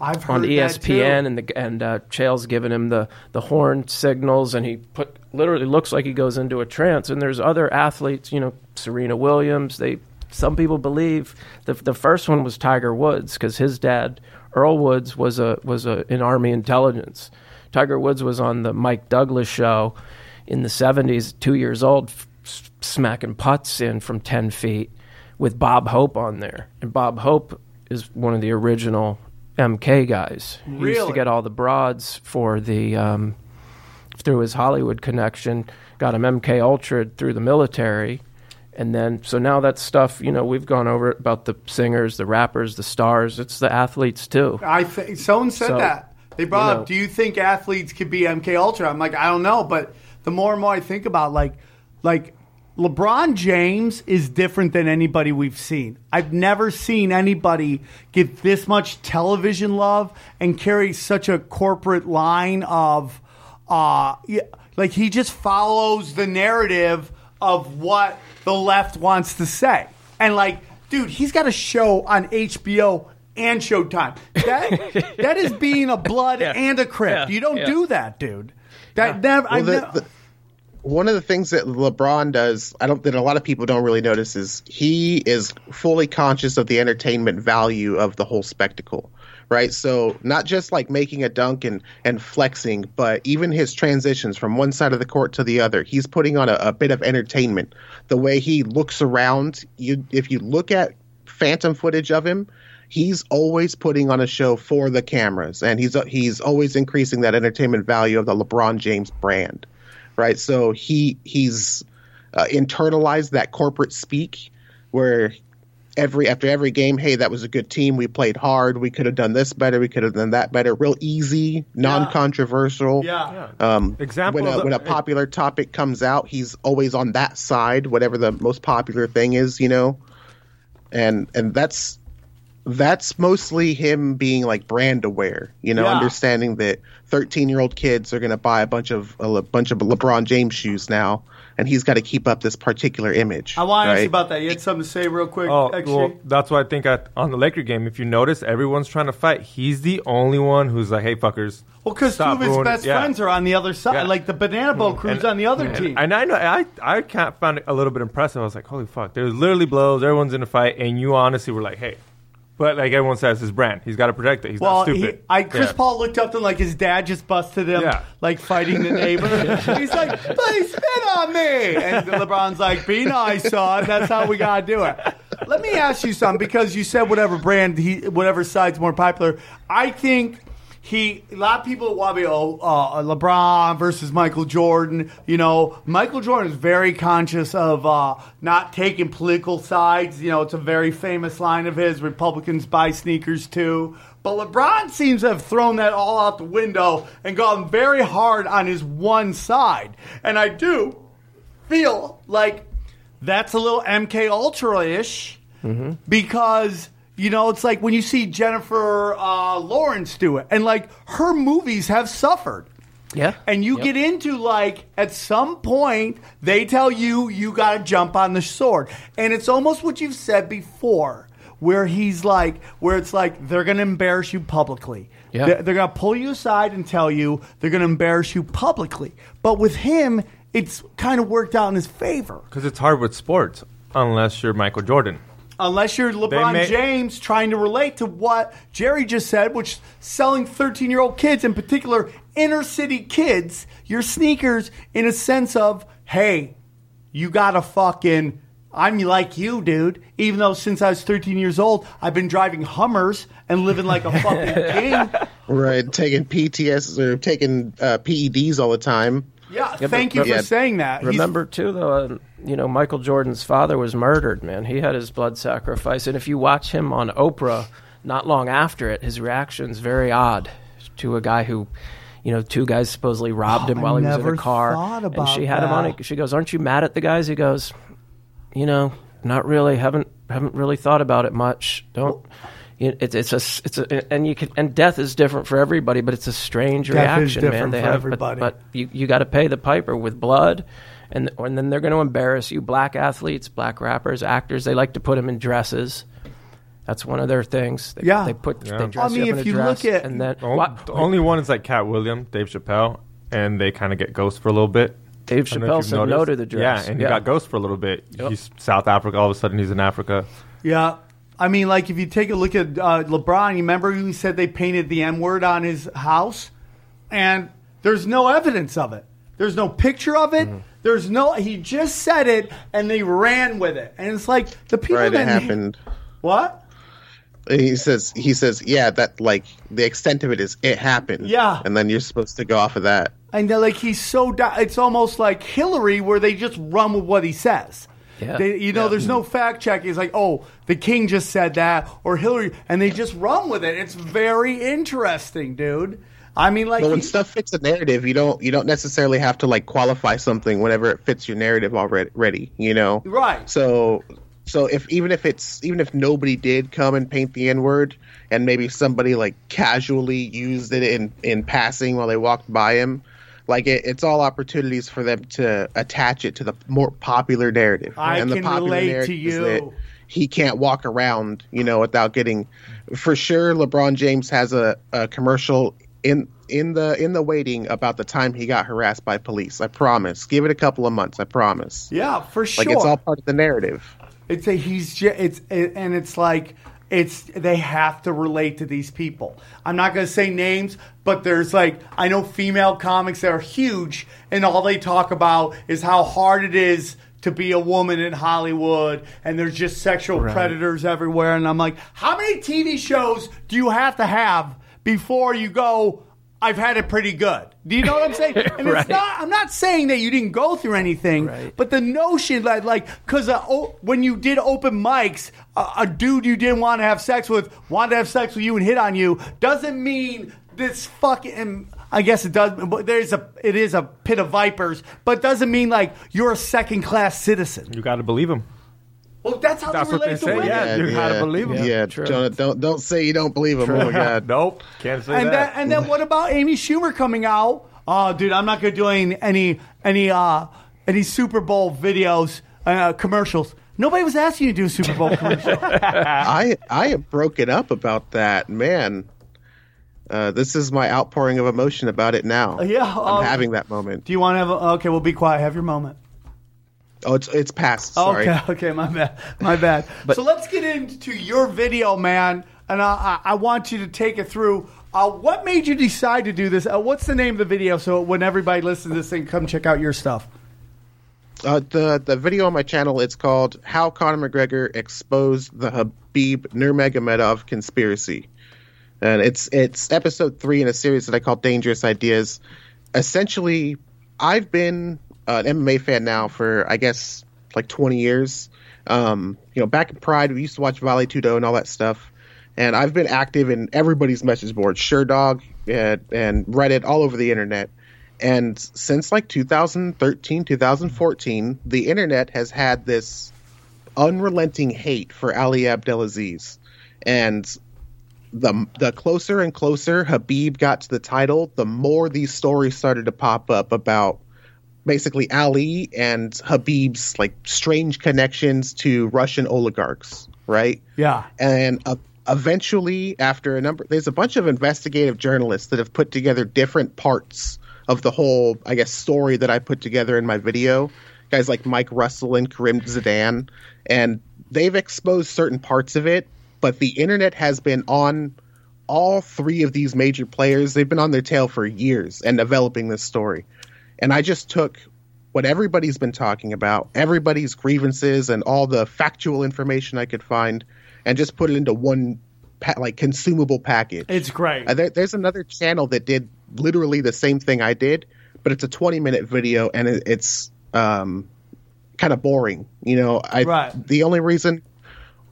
I've heard on that, too. ESPN, and the and uh, Chael's giving him the the horn signals, and he put literally looks like he goes into a trance. And there's other athletes, you know, Serena Williams. They some people believe the the first one was Tiger Woods because his dad Earl Woods was a was a in Army intelligence. Tiger Woods was on the Mike Douglas show in the 70s, two years old, f- smacking putts in from 10 feet with Bob Hope on there. And Bob Hope is one of the original MK guys. He used Really? to get all the broads for the um, through his Hollywood connection. Got him MK Ultra through the military, and then so now that stuff. You know, we've gone over about the singers, the rappers, the stars. It's the athletes too. I think someone said So, that. They brought you up, know- "Do you think athletes could be MK Ultra?" I'm like, I don't know, but the more and more I think about, like, like LeBron James is different than anybody we've seen. I've never seen anybody get this much television love and carry such a corporate line of, uh, yeah, like he just follows the narrative of what the left wants to say, and like, dude, he's got a show on HBO and Showtime. That that is being a blood and a crip. Yeah. You don't Yeah. do that, dude. That never. I Well, the, never the, one of the things that LeBron does, I don't that a lot of people don't really notice, is he is fully conscious of the entertainment value of the whole spectacle, right? So not just like making a dunk and and flexing, but even his transitions from one side of the court to the other, he's putting on a, a bit of entertainment. The way he looks around, you if you look at phantom footage of him. He's always putting on a show for the cameras, and he's he's always increasing that entertainment value of the LeBron James brand right? So he he's uh, internalized that corporate speak, where every after every game, hey, that was a good team. We played hard. We could have done this better. We could have done that better. Real easy, non-controversial. Yeah. Um, Example when a, the- when a popular topic comes out, he's always on that side, whatever the most popular thing is, you know. And and that's that's mostly him being like brand aware. You know, Yeah. understanding that 13 year old kids are going to buy a bunch of a le- bunch of LeBron James shoes now, and he's got to keep up this particular image. I want to ask you about that. You had something to say real quick. Oh, actually? well, that's why I think at, on the Laker game, if you notice, everyone's trying to fight. He's the only one who's like, "Hey, fuckers." Well, because two of his best yeah. friends are on the other side. Yeah. Like the Banana Boat mm-hmm. crew's on the other and, team. And I know I I can't found it a little bit impressive. I was like, holy fuck, there's literally blows. Everyone's in a fight, and you honestly were like, hey, but like everyone says, his brand. He's got to protect it. He's well, not he, stupid. I Chris Yeah. Paul looked up to him like his dad just busted him, Yeah. like fighting the neighbor. He's like, "Please spit on me," and LeBron's like, "Be nice, son. That's how we gotta do it." Let me ask you something because you said whatever brand he, whatever side's more popular. I think. He, a lot of people want to be, oh, uh, LeBron versus Michael Jordan. You know, Michael Jordan is very conscious of uh, not taking political sides. You know, it's a very famous line of his Republicans buy sneakers too. But LeBron seems to have thrown that all out the window and gone very hard on his one side. And I do feel like that's a little MK Ultra ish because you know it's like when you see Jennifer uh, Lawrence do it, and like her movies have suffered. Yeah. And you Yep. get into like at some point they tell you you got to jump on the sword, and it's almost what you've said before, where he's like, where it's like they're going to embarrass you publicly. Yeah. They're, they're going to pull you aside and tell you they're going to embarrass you publicly. But with him, it's kind of worked out in his favor. because it's hard with sports unless you're Michael Jordan. Unless you're LeBron may- James trying to relate to what Jerry just said, which selling 13 year old kids, in particular inner city kids, your sneakers in a sense of, hey, you gotta fucking, I'm like you, dude. Even though since I was 13 years old, I've been driving Hummers and living like a fucking king. Right, taking PTS or taking uh, PEDs all the time. Yeah, but- thank you but- for Yeah. saying that. He's- Remember too, though, uh, you know Michael Jordan's father was murdered. Man, he had his blood sacrifice, and if you watch him on Oprah, not long after it, his reaction's very odd to a guy who, you know, two guys supposedly robbed him Oh, I while he was in a car, and she had him on it. She goes, "Aren't you mad at the guys?" He goes, "You know, not really. Haven't haven't really thought about it much. Don't." know, It's it's a s- it's a and you can and death is different for everybody, but it's a strange Death reaction, different man. They for have, everybody. but, but you, you got to pay the piper with blood, and and then they're going to embarrass you. Black athletes, black rappers, actors, they like to put them in dresses. That's one of their things. They, Yeah. they put Yeah. they dress I mean, you up if in a you dress, look at- and then The only, what- the only one is like Katt Williams, Dave Chappelle, and they kind of get ghost for a little bit. Dave I don't know if Chappelle you've said no noticed. to the dress. Yeah, and he got ghost for a little bit. Yep. He's South Africa. All of a sudden, he's in Africa. Yeah. I mean, like if you take a look at uh, LeBron, you remember he said they painted the N word on his house, and there's no evidence of it. There's no picture of it. There's no. He just said it, and they ran with it. And it's like the people Right, it that happened. What? He says, he says, yeah, that like the extent of it is it happened. Yeah. and then you're supposed to go off of that. And they're like he's so. Di- it's almost like Hillary, where they just run with what he says. Yeah. They, you know, there's no hmm. fact checking. He's like, oh, the king just said that, or Hillary, and they just run with it. It's very interesting, dude. I mean, like, But when he- stuff fits a narrative, you don't you don't necessarily have to like qualify something whenever it fits your narrative already. Ready, you know. Right. So, so if even if it's even if nobody did come and paint the N word, and maybe somebody like casually used it in in passing while they walked by him, like it, it's all opportunities for them to attach it to the more popular narrative. I and the can popular relate to you. that he can't walk around, you know, without getting. For sure, LeBron James has a, a commercial in in the in the waiting about the time he got harassed by police. I promise. Give it a couple of months. I promise. yeah, for sure. Like it's all part of the narrative. It's a he's just it's it, and it's like it's they have to relate to these people. I'm not going to say names, but there's like I know female comics that are huge, and all they talk about is how hard it is to be a woman in Hollywood, and there's just sexual predators everywhere. And I'm like, how many TV shows do you have to have before you go? I've had it pretty good. Do you know what I'm saying? And Right. it's not. I'm not saying that you didn't go through anything, Right. but the notion that, like, because uh, oh, when you did open mics, a, a dude you didn't want to have sex with wanted to have sex with you and hit on you doesn't mean this fucking. I guess it does. But there's a. It is a pit of vipers, but doesn't mean like you're a second class citizen. You got to believe him. Well, that's how That's they what they relate to say, women. yeah. you gotta believe 'em. Yeah, true. don't, don't don't say you don't believe him. Oh my god. nope, can't say And then, that. and then what about Amy Schumer coming out? Oh, dude, I'm not going to do any any any uh any Super Bowl videos uh, commercials. Nobody was asking you to do a Super Bowl commercial. I I am broken up about that, man. Uh, this is my outpouring of emotion about it now. Yeah, I'm um, having that moment. do you want to have? A, okay, well, be quiet. Have your moment. Oh, it's it's past. Sorry. Okay, okay, my bad, my bad. so let's get into your video, man, and I, I, I want you to take it through. Uh, what made you decide to do this? Uh, what's the name of the video? So when everybody listens to this thing, come check out your stuff. Uh, the the video on my channel it's called "How Conor McGregor Exposed the Habib Nurmagomedov Conspiracy," and it's it's episode three in a series that I call "Dangerous Ideas." Essentially, I've been an MMA fan now for I guess like twenty years. Um, you know, back in Pride, we used to watch Vale Tudo and all that stuff, and I've been active in everybody's message board, Sherdog and, and Reddit, all over the internet. And since like 2013, 2014, the internet has had this unrelenting hate for Ali Abdelaziz. And the the closer and closer Habib got to the title, the more these stories started to pop up about basically Ali and Habib's like strange connections to Russian oligarchs, right? Yeah. and uh, eventually after a number there's a bunch of investigative journalists that have put together different parts of the whole i guess story that i put together in my video guys like mike russell and karim zidan and they've exposed certain parts of it but the internet has been on all three of these major players they've been on their tail for years and developing this story and i just took what everybody's been talking about everybody's grievances and all the factual information i could find and just put it into one like consumable package. It's great. Uh, there, there's another channel that did literally the same thing I did, but it's a 20 minute video and it, it's um, kind of boring. You know, I Right. the only reason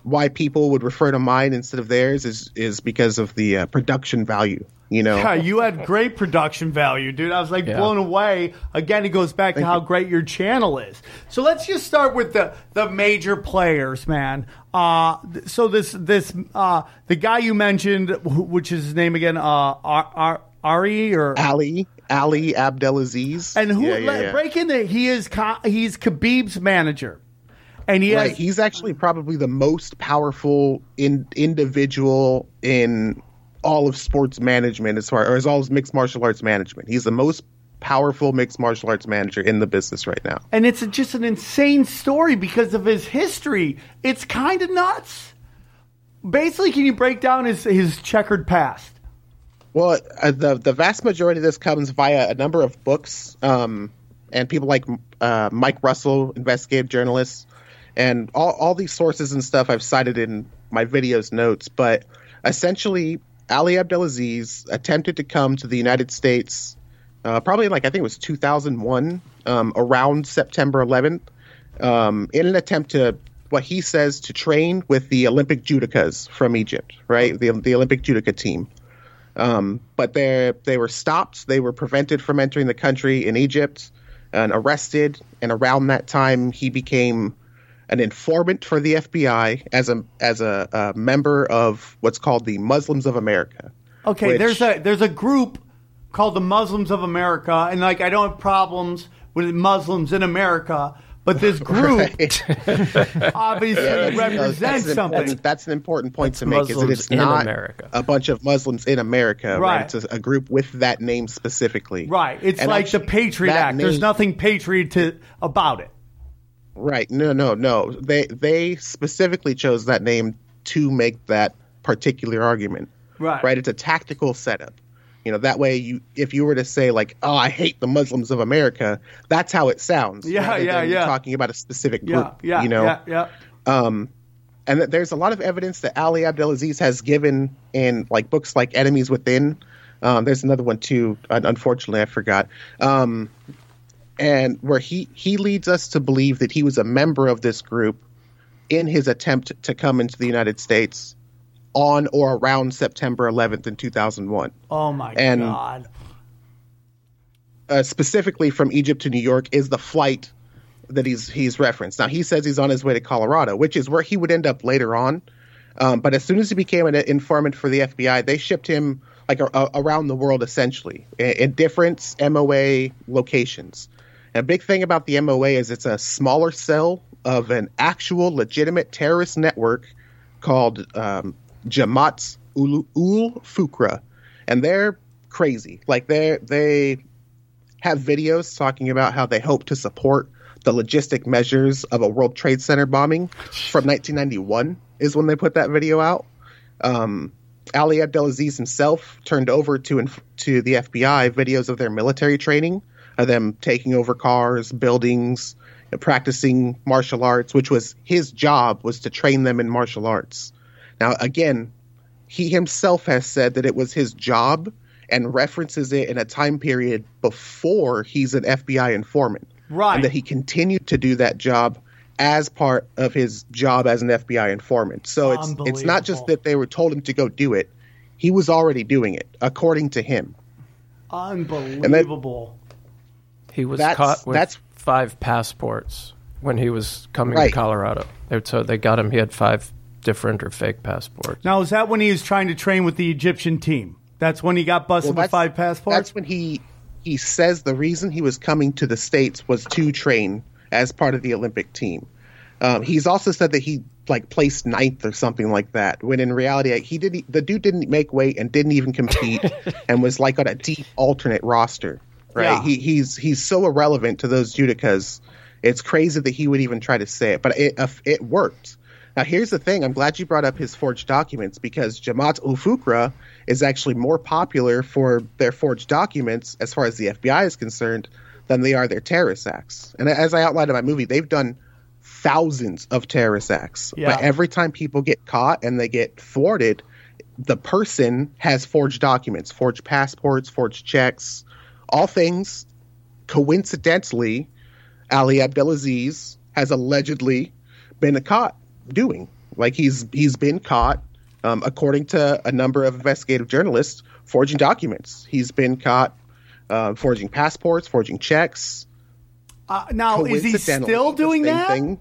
why people would refer to mine instead of theirs is is because of the uh, production value. You know, Yeah, you had great production value, dude. I was like Yeah. blown away. Again, it goes back to how great your channel is. So let's just start with the the major players, man. Uh, so this this uh, the guy you mentioned, which is his name again, uh, Ar- Ar- Ari or Ali Ali Abdelaziz, and who Yeah, yeah, let- yeah. break into he is he's Khabib's manager, and he Right, has he's actually probably the most powerful in, individual in all of sports management, as far or as all of mixed martial arts management. He's the most powerful mixed martial arts manager in the business right now. and it's just an insane story because of his history. It's kind of nuts. Basically, can you break down his his checkered past? Well, uh, the the vast majority of this comes via a number of books, um, and people like uh, Mike Russell, investigative journalists, and all all these sources and stuff I've cited in my videos notes. But essentially, Ali Abdelaziz attempted to come to the United States, uh, probably like I think it was 2001, um, around September 11th, um, in an attempt to what he says to train with the Olympic judokas from Egypt, right? The the Olympic judoka team. Um, but they they were stopped. They were prevented from entering the country in Egypt and arrested. And around that time, he became an informant for the FBI as a as a, a member of what's called the Muslims of America. Okay, which- there's a there's a group called the Muslims of America, and like I don't have problems with Muslims in America, but this group obviously That's- represents that's an- something. That's, that's an important point to make. is that Muslims it's in not America. a bunch of Muslims in America. Right. Right. It's a, a group with that name specifically. right, it's And like the Patriot that Act. There's nothing patriot to, about it. Right. No, no, no. They they specifically chose that name to make that particular argument. Right. Right. It's a tactical setup. You know, that way you if you were to say like, "Oh, I hate the Muslims of America," that's how it sounds. Yeah, yeah, yeah. Talking about a specific Yeah, group. yeah, You know. yeah, yeah. Um, and that there's a lot of evidence that Ali Abdelaziz has given in like books like Enemies Within. Um, there's another one too. Unfortunately, I forgot. Um, and where he he leads us to believe that he was a member of this group in his attempt to come into the United States on or around September 11th in 2001 Oh my And- god. uh, specifically from Egypt to New York is the flight that he's he's referenced. Now he says he's on his way to Colorado, which is where he would end up later on. Um, but as soon as he became an informant for the FBI, they shipped him like a, a, around the world essentially in, in different MOA locations. A big thing about the MOA is it's a smaller cell of an actual legitimate terrorist network called um, ul, ul Fukra, and they're crazy. Like they they have videos talking about how they hope to support the logistic measures of a World Trade Center bombing from 1991 is when they put that video out. Um, Ali Abdelaziz himself turned over to to the FBI videos of their military training, of them taking over cars, buildings, practicing martial arts, which was his job was to train them in martial arts. Now, again, he himself has said that it was his job and references it in a time period before he's an FBI informant. Right. And that he continued to do that job as part of his job as an FBI informant. So it's it's not just that they were told him to go do it. He was already doing it, according to him. Unbelievable. He was That's- caught with that's- five passports when he was coming Right. to Colorado. So they got him. He had five different or fake passports. Now, is that when he was trying to train with the Egyptian team? That's when he got busted Well, with five passports? That's when he he says the reason he was coming to the states was to train as part of the Olympic team. Um, he's also said that he like placed ninth or something like that. When in reality, he didn't. The dude didn't make weight and didn't even compete, and was like on a deep alternate roster. Right? Yeah. He, he's he's so irrelevant to those judokas. It's crazy that he would even try to say it, but it uh, it worked. Now, here's the thing. I'm glad you brought up his forged documents because Jamaat ul-Fukra is actually more popular for their forged documents, as far as the FBI is concerned, than they are their terrorist acts. And as I outlined in my movie, they've done thousands of terrorist acts. Yeah. But every time people get caught and they get thwarted, the person has forged documents, forged passports, forged checks, all things coincidentally Ali Abdelaziz has allegedly been caught doing. Like he's he's been caught, um, according to a number of investigative journalists, forging documents. He's been caught uh, forging passports, forging checks. Uh, now, is he still doing that? thing.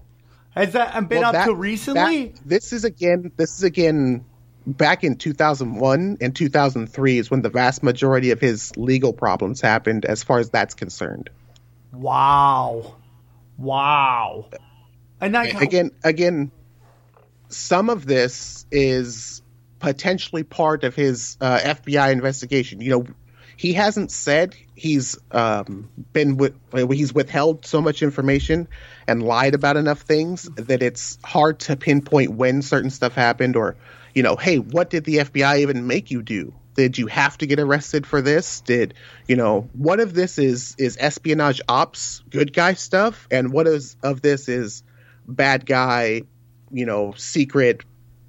Has that been Well, up that- to recently? that- this is again. This is again. Back in 2001 and 2003 is when the vast majority of his legal problems happened, as far as that's concerned. wow. Wow. And I, again again some of this is potentially part of his uh, FBI investigation you know he hasn't said he's um, been with he's withheld so much information and lied about enough things that it's hard to pinpoint when certain stuff happened or you know hey what did the FBI even make you do did you have to get arrested for this did you know what of this is is espionage ops good guy stuff and what is of this is bad guy you know secret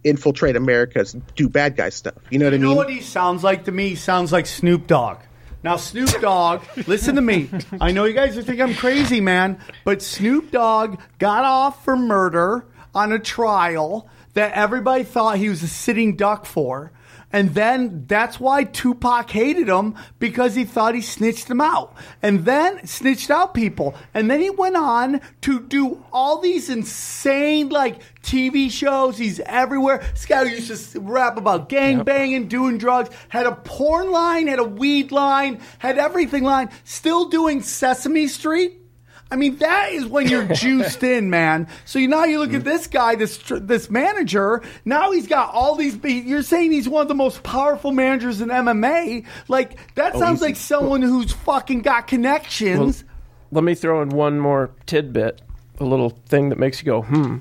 infiltrate america's do bad guy stuff you know what You i know mean what he sounds like to me? He sounds like Snoop Dogg. Now, Snoop Dogg, listen to me. I know you guys think I'm crazy, man, but Snoop Dogg got off for murder on a trial that everybody thought he was a sitting duck for. And then that's why Tupac hated him because he thought he snitched him out. And then snitched out people. And then he went on to do all these insane like TV shows. He's everywhere. This used to rap about gang banging, doing drugs, had a porn line, had a weed line, had everything line, still doing Sesame Street. I mean, that is when you're juiced in, man. So you now you look at this guy, this this manager. Now he's got all these. You're saying he's one of the most powerful managers in MMA. Like that sounds like someone who's fucking got connections. Let me throw in one more tidbit, a little thing that makes you go, hmm.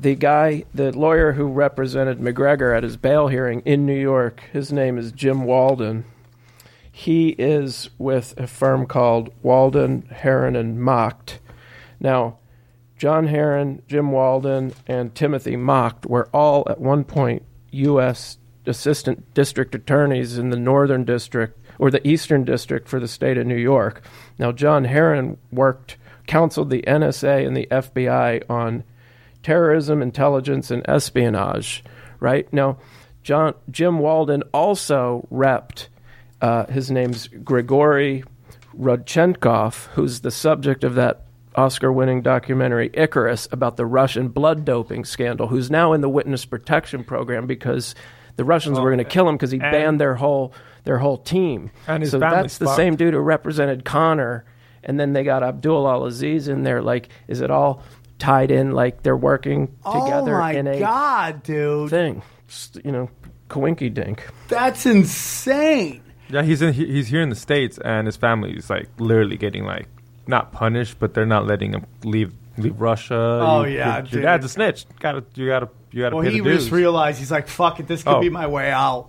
The guy, the lawyer who represented McGregor at his bail hearing in New York, his name is Jim Walden. He is with a firm called Walden, Heron, and Macht. Now, John Heron, Jim Walden, and Timothy Macht were all at one point U.S. assistant district attorneys in the Northern District or the Eastern District for the state of New York. Now, John Heron worked, counseled the NSA and the FBI on terrorism, intelligence, and espionage. Right now, John Jim Walden also repped. Uh, his name's Grigory Rodchenkov, who's the subject of that Oscar-winning documentary Icarus about the Russian blood doping scandal, who's now in the witness protection program because the Russians were going to kill him because he and- banned their whole their whole team. And his so family's that's the fucked. same dude who represented Conor, and then they got Abdul Al Aziz in there. Like, is it all tied in? Like they're working together oh my in a god, dude, thing, you know, coinky dink. that's insane. Yeah, he's in. he- He's here in the states, and his family is like literally getting like not punished, but they're not letting him leave leave Russia. Oh, You- yeah, your, dude. your dad's a snitch. Got to you got to you got to Well, he just realized he's like, "Fuck it, this could Oh. be my way out,"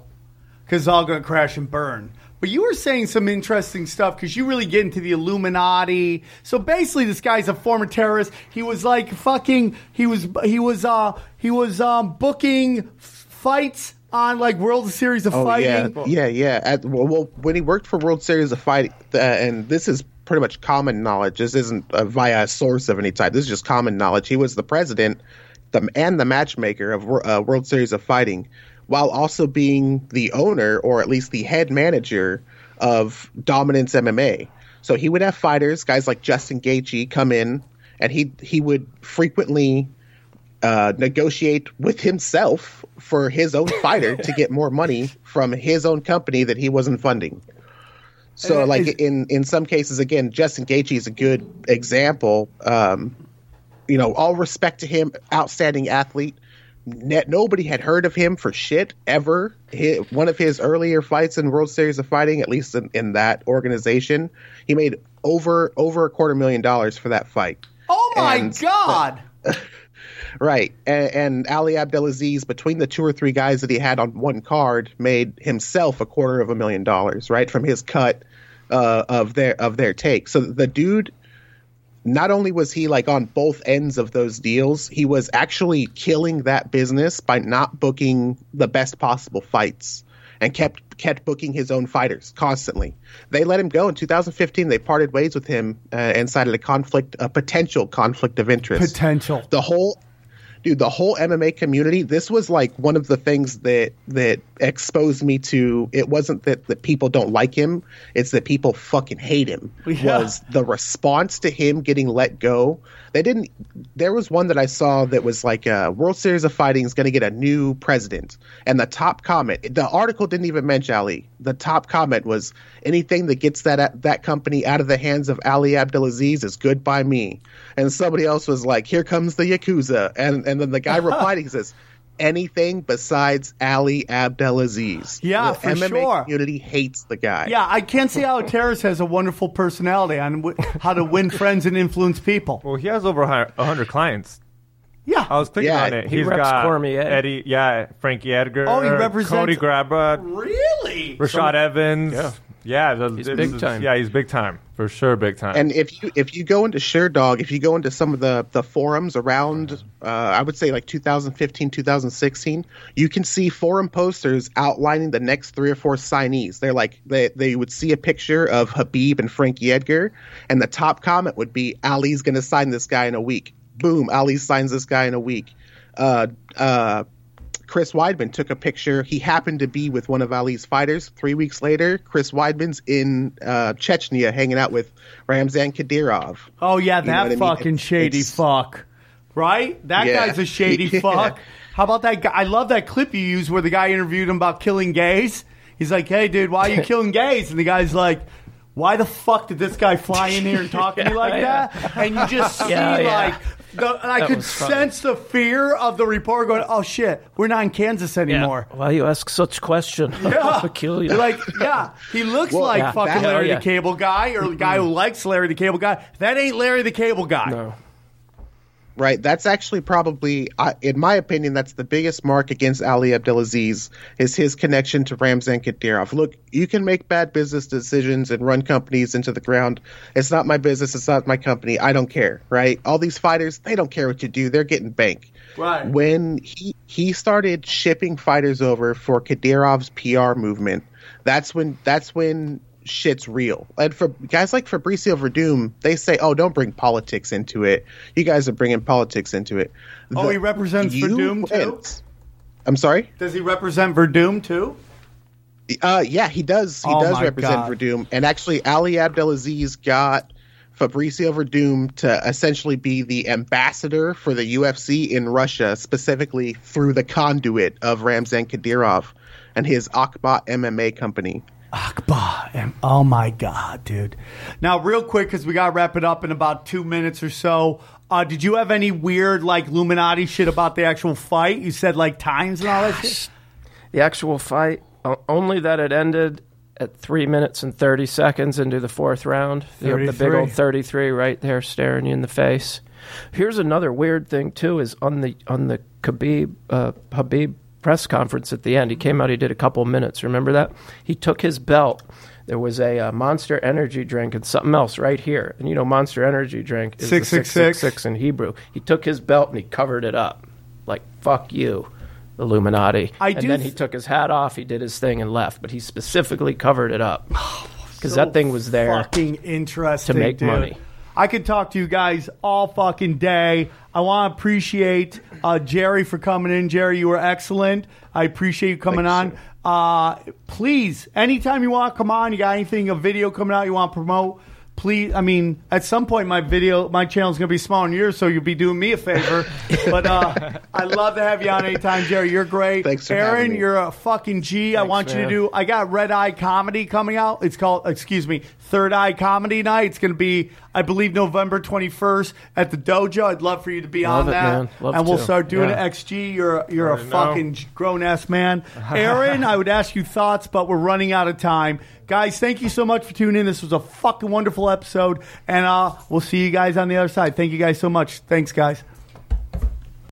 because it's all going to crash and burn. But you were saying some interesting stuff because you really get into the Illuminati. So basically, this guy's a former terrorist. He was like fucking. He was he was uh he was um booking fights on like World Series of Oh Fighting. yeah, yeah, yeah. At, well, well, when he worked for World Series of Fighting, uh, and this is pretty much common knowledge. This isn't uh, via a source of any type. This is just common knowledge. He was the president, the and the matchmaker of uh, World Series of Fighting, while also being the owner or at least the head manager of Dominance MMA. So he would have fighters, guys like Justin Gaethje, come in, and he he would frequently uh, negotiate with himself for his own fighter to get more money from his own company that he wasn't funding. So, like in in some cases, again, Justin Gaethje is a good example. Um, you know, all respect to him, outstanding athlete. Net, nobody had heard of him for shit ever. Hi one of his earlier fights in World Series of Fighting, at least in, in that organization, he made over over a quarter million dollars for that fight. Oh my And- god! Right, and, and Ali Abdelaziz, between the two or three guys that he had on one card, made himself a quarter of a million dollars, right, from his cut uh, of their of their take. So the dude, not only was he like on both ends of those deals, he was actually killing that business by not booking the best possible fights and kept kept booking his own fighters constantly. They let him go in 2015. They parted ways with him uh, and cited a conflict, a potential conflict of interest Potential. the whole dude the whole mma community this was like one of the things that that exposed me to it wasn't that that people don't like him it's that people fucking hate him Yeah. was the response to him getting let go. They didn't there was one that i saw that was like uh, world series of fighting is going to get a new president. And the top comment the article didn't even mention ali. The top comment was anything that gets that that company out of the hands of ali abdelaziz is good by me. And somebody else was like here comes the yakuza. And and then the guy replied he says anything besides ali abdelaziz Yeah, the for mma sure. community hates the guy Yeah, I can't see how a terrorist has a wonderful personality on w- how to win friends and influence people. Well, he has over a hundred clients. Yeah. I was thinking Yeah, on it. he He's reps got Cormier. Eddie, yeah, Frankie Edgar. Oh, he represents- Cody Grabba, really? Rashad Evans. Yeah. Yeah, the- He's big is- time. Yeah, he's big time for sure, big time. And if you if you go into Sherdog, if you go into some of the the forums around, uh, I would say like 2015, 2016, you can see forum posters outlining the next three or four signees. They're like they they would see a picture of Habib and Frankie Edgar, and the top comment would be Ali's going to sign this guy in a week. Boom, Ali signs this guy in a week. Uh, uh, Chris Weidman took a picture. He happened to be with one of Ali's fighters. Three weeks later, Chris Weidman's in uh, Chechnya hanging out with Ramzan Kadyrov. Oh yeah, You know that what I mean? fucking shady it's- fuck. Right? That Yeah. guy's a shady Yeah. fuck. How about that guy? I love that clip you used where the guy interviewed him about killing gays. He's like, "Hey, dude, why are you killing gays?" And the guy's like. Why the fuck did this guy fly in here and talk to me like Yeah, that? And you just see Yeah, yeah. like, the, and I That could was funny. sense the fear of the reporter going, "Oh shit, we're not in Kansas anymore." Why you ask such question? Yeah. I'll kill you. You're like, yeah, he looks Well, like yeah, fucking that- Larry yeah. the Cable Guy or the guy who likes Larry the Cable Guy. That ain't Larry the Cable Guy. no. Right. That's actually probably, I in my opinion, that's the biggest mark against Ali Abdelaziz is his connection to Ramzan Kadyrov. Look, you can make bad business decisions and run companies into the ground. It's not my business. It's not my company. I don't care. Right. All these fighters, they don't care what you do. They're getting bank. Right. When he he started shipping fighters over for Kadyrov's PR movement, that's when that's when shit's real. And for guys like Fabricio Werdum, they say, "Oh, don't bring politics into it. You guys are bringing politics into it." Oh, The- he represents you Werdum, too? I'm sorry. Does he represent Werdum too? Uh, yeah, he does. He Oh does represent God. Werdum, and actually, Ali Abdelaziz got Fabricio Werdum to essentially be the ambassador for the UFC in Russia, specifically through the conduit of Ramzan Kadyrov and his Akba MMA company. Akbar. And, oh my God, dude. Now, real quick, because we got to wrap it up in about two minutes or so. Uh, did you have any weird, like, Illuminati shit about the actual fight? You said, like, times and all that shit? The actual fight, only that it ended at three minutes and 30 seconds into the fourth round. Have the big old 33 right there staring you in the face. Here's another weird thing, too, is on the, on the Khabib, uh, Habib press conference at the end, he came out, he did a couple minutes. Remember that? He took his belt. There was a uh, Monster Energy drink and something else right here. And you know, Monster Energy drink is the 666. 666 in Hebrew. He took his belt and he covered it up. Like, fuck you, Illuminati. I and do then th- he took his hat off, he did his thing and left. But he specifically covered it up. Because that thing was there. Fucking interesting to make dude. money. I could talk to you guys all fucking day. I want to appreciate uh, Jerry for coming in. Jerry, you were excellent. I appreciate you coming Thanks, on. Uh, please, anytime you want to come on, you got anything, a video coming out you want to promote, please. I mean, at some point, my video, my channel's going to be smaller than yours, so you'll be doing me a favor. but uh, I'd love to have you on anytime, Jerry. You're great. Thanks for Aaron, me. you're a fucking G. I Thanks, want you to do. I got Red Eye Comedy coming out. It's called, excuse me, Third Eye Comedy Night. It's going to be, I believe, November 21st at the Dojo. I'd love for you to be Love on it, that. man. Love and we'll to. start doing Yeah. it. XG, you're a, you're a fucking grown ass man. Aaron, I would ask you thoughts, but we're running out of time. Guys, thank you so much for tuning in. This was a fucking wonderful episode, and uh, we'll see you guys on the other side. Thank you guys so much. Thanks, guys.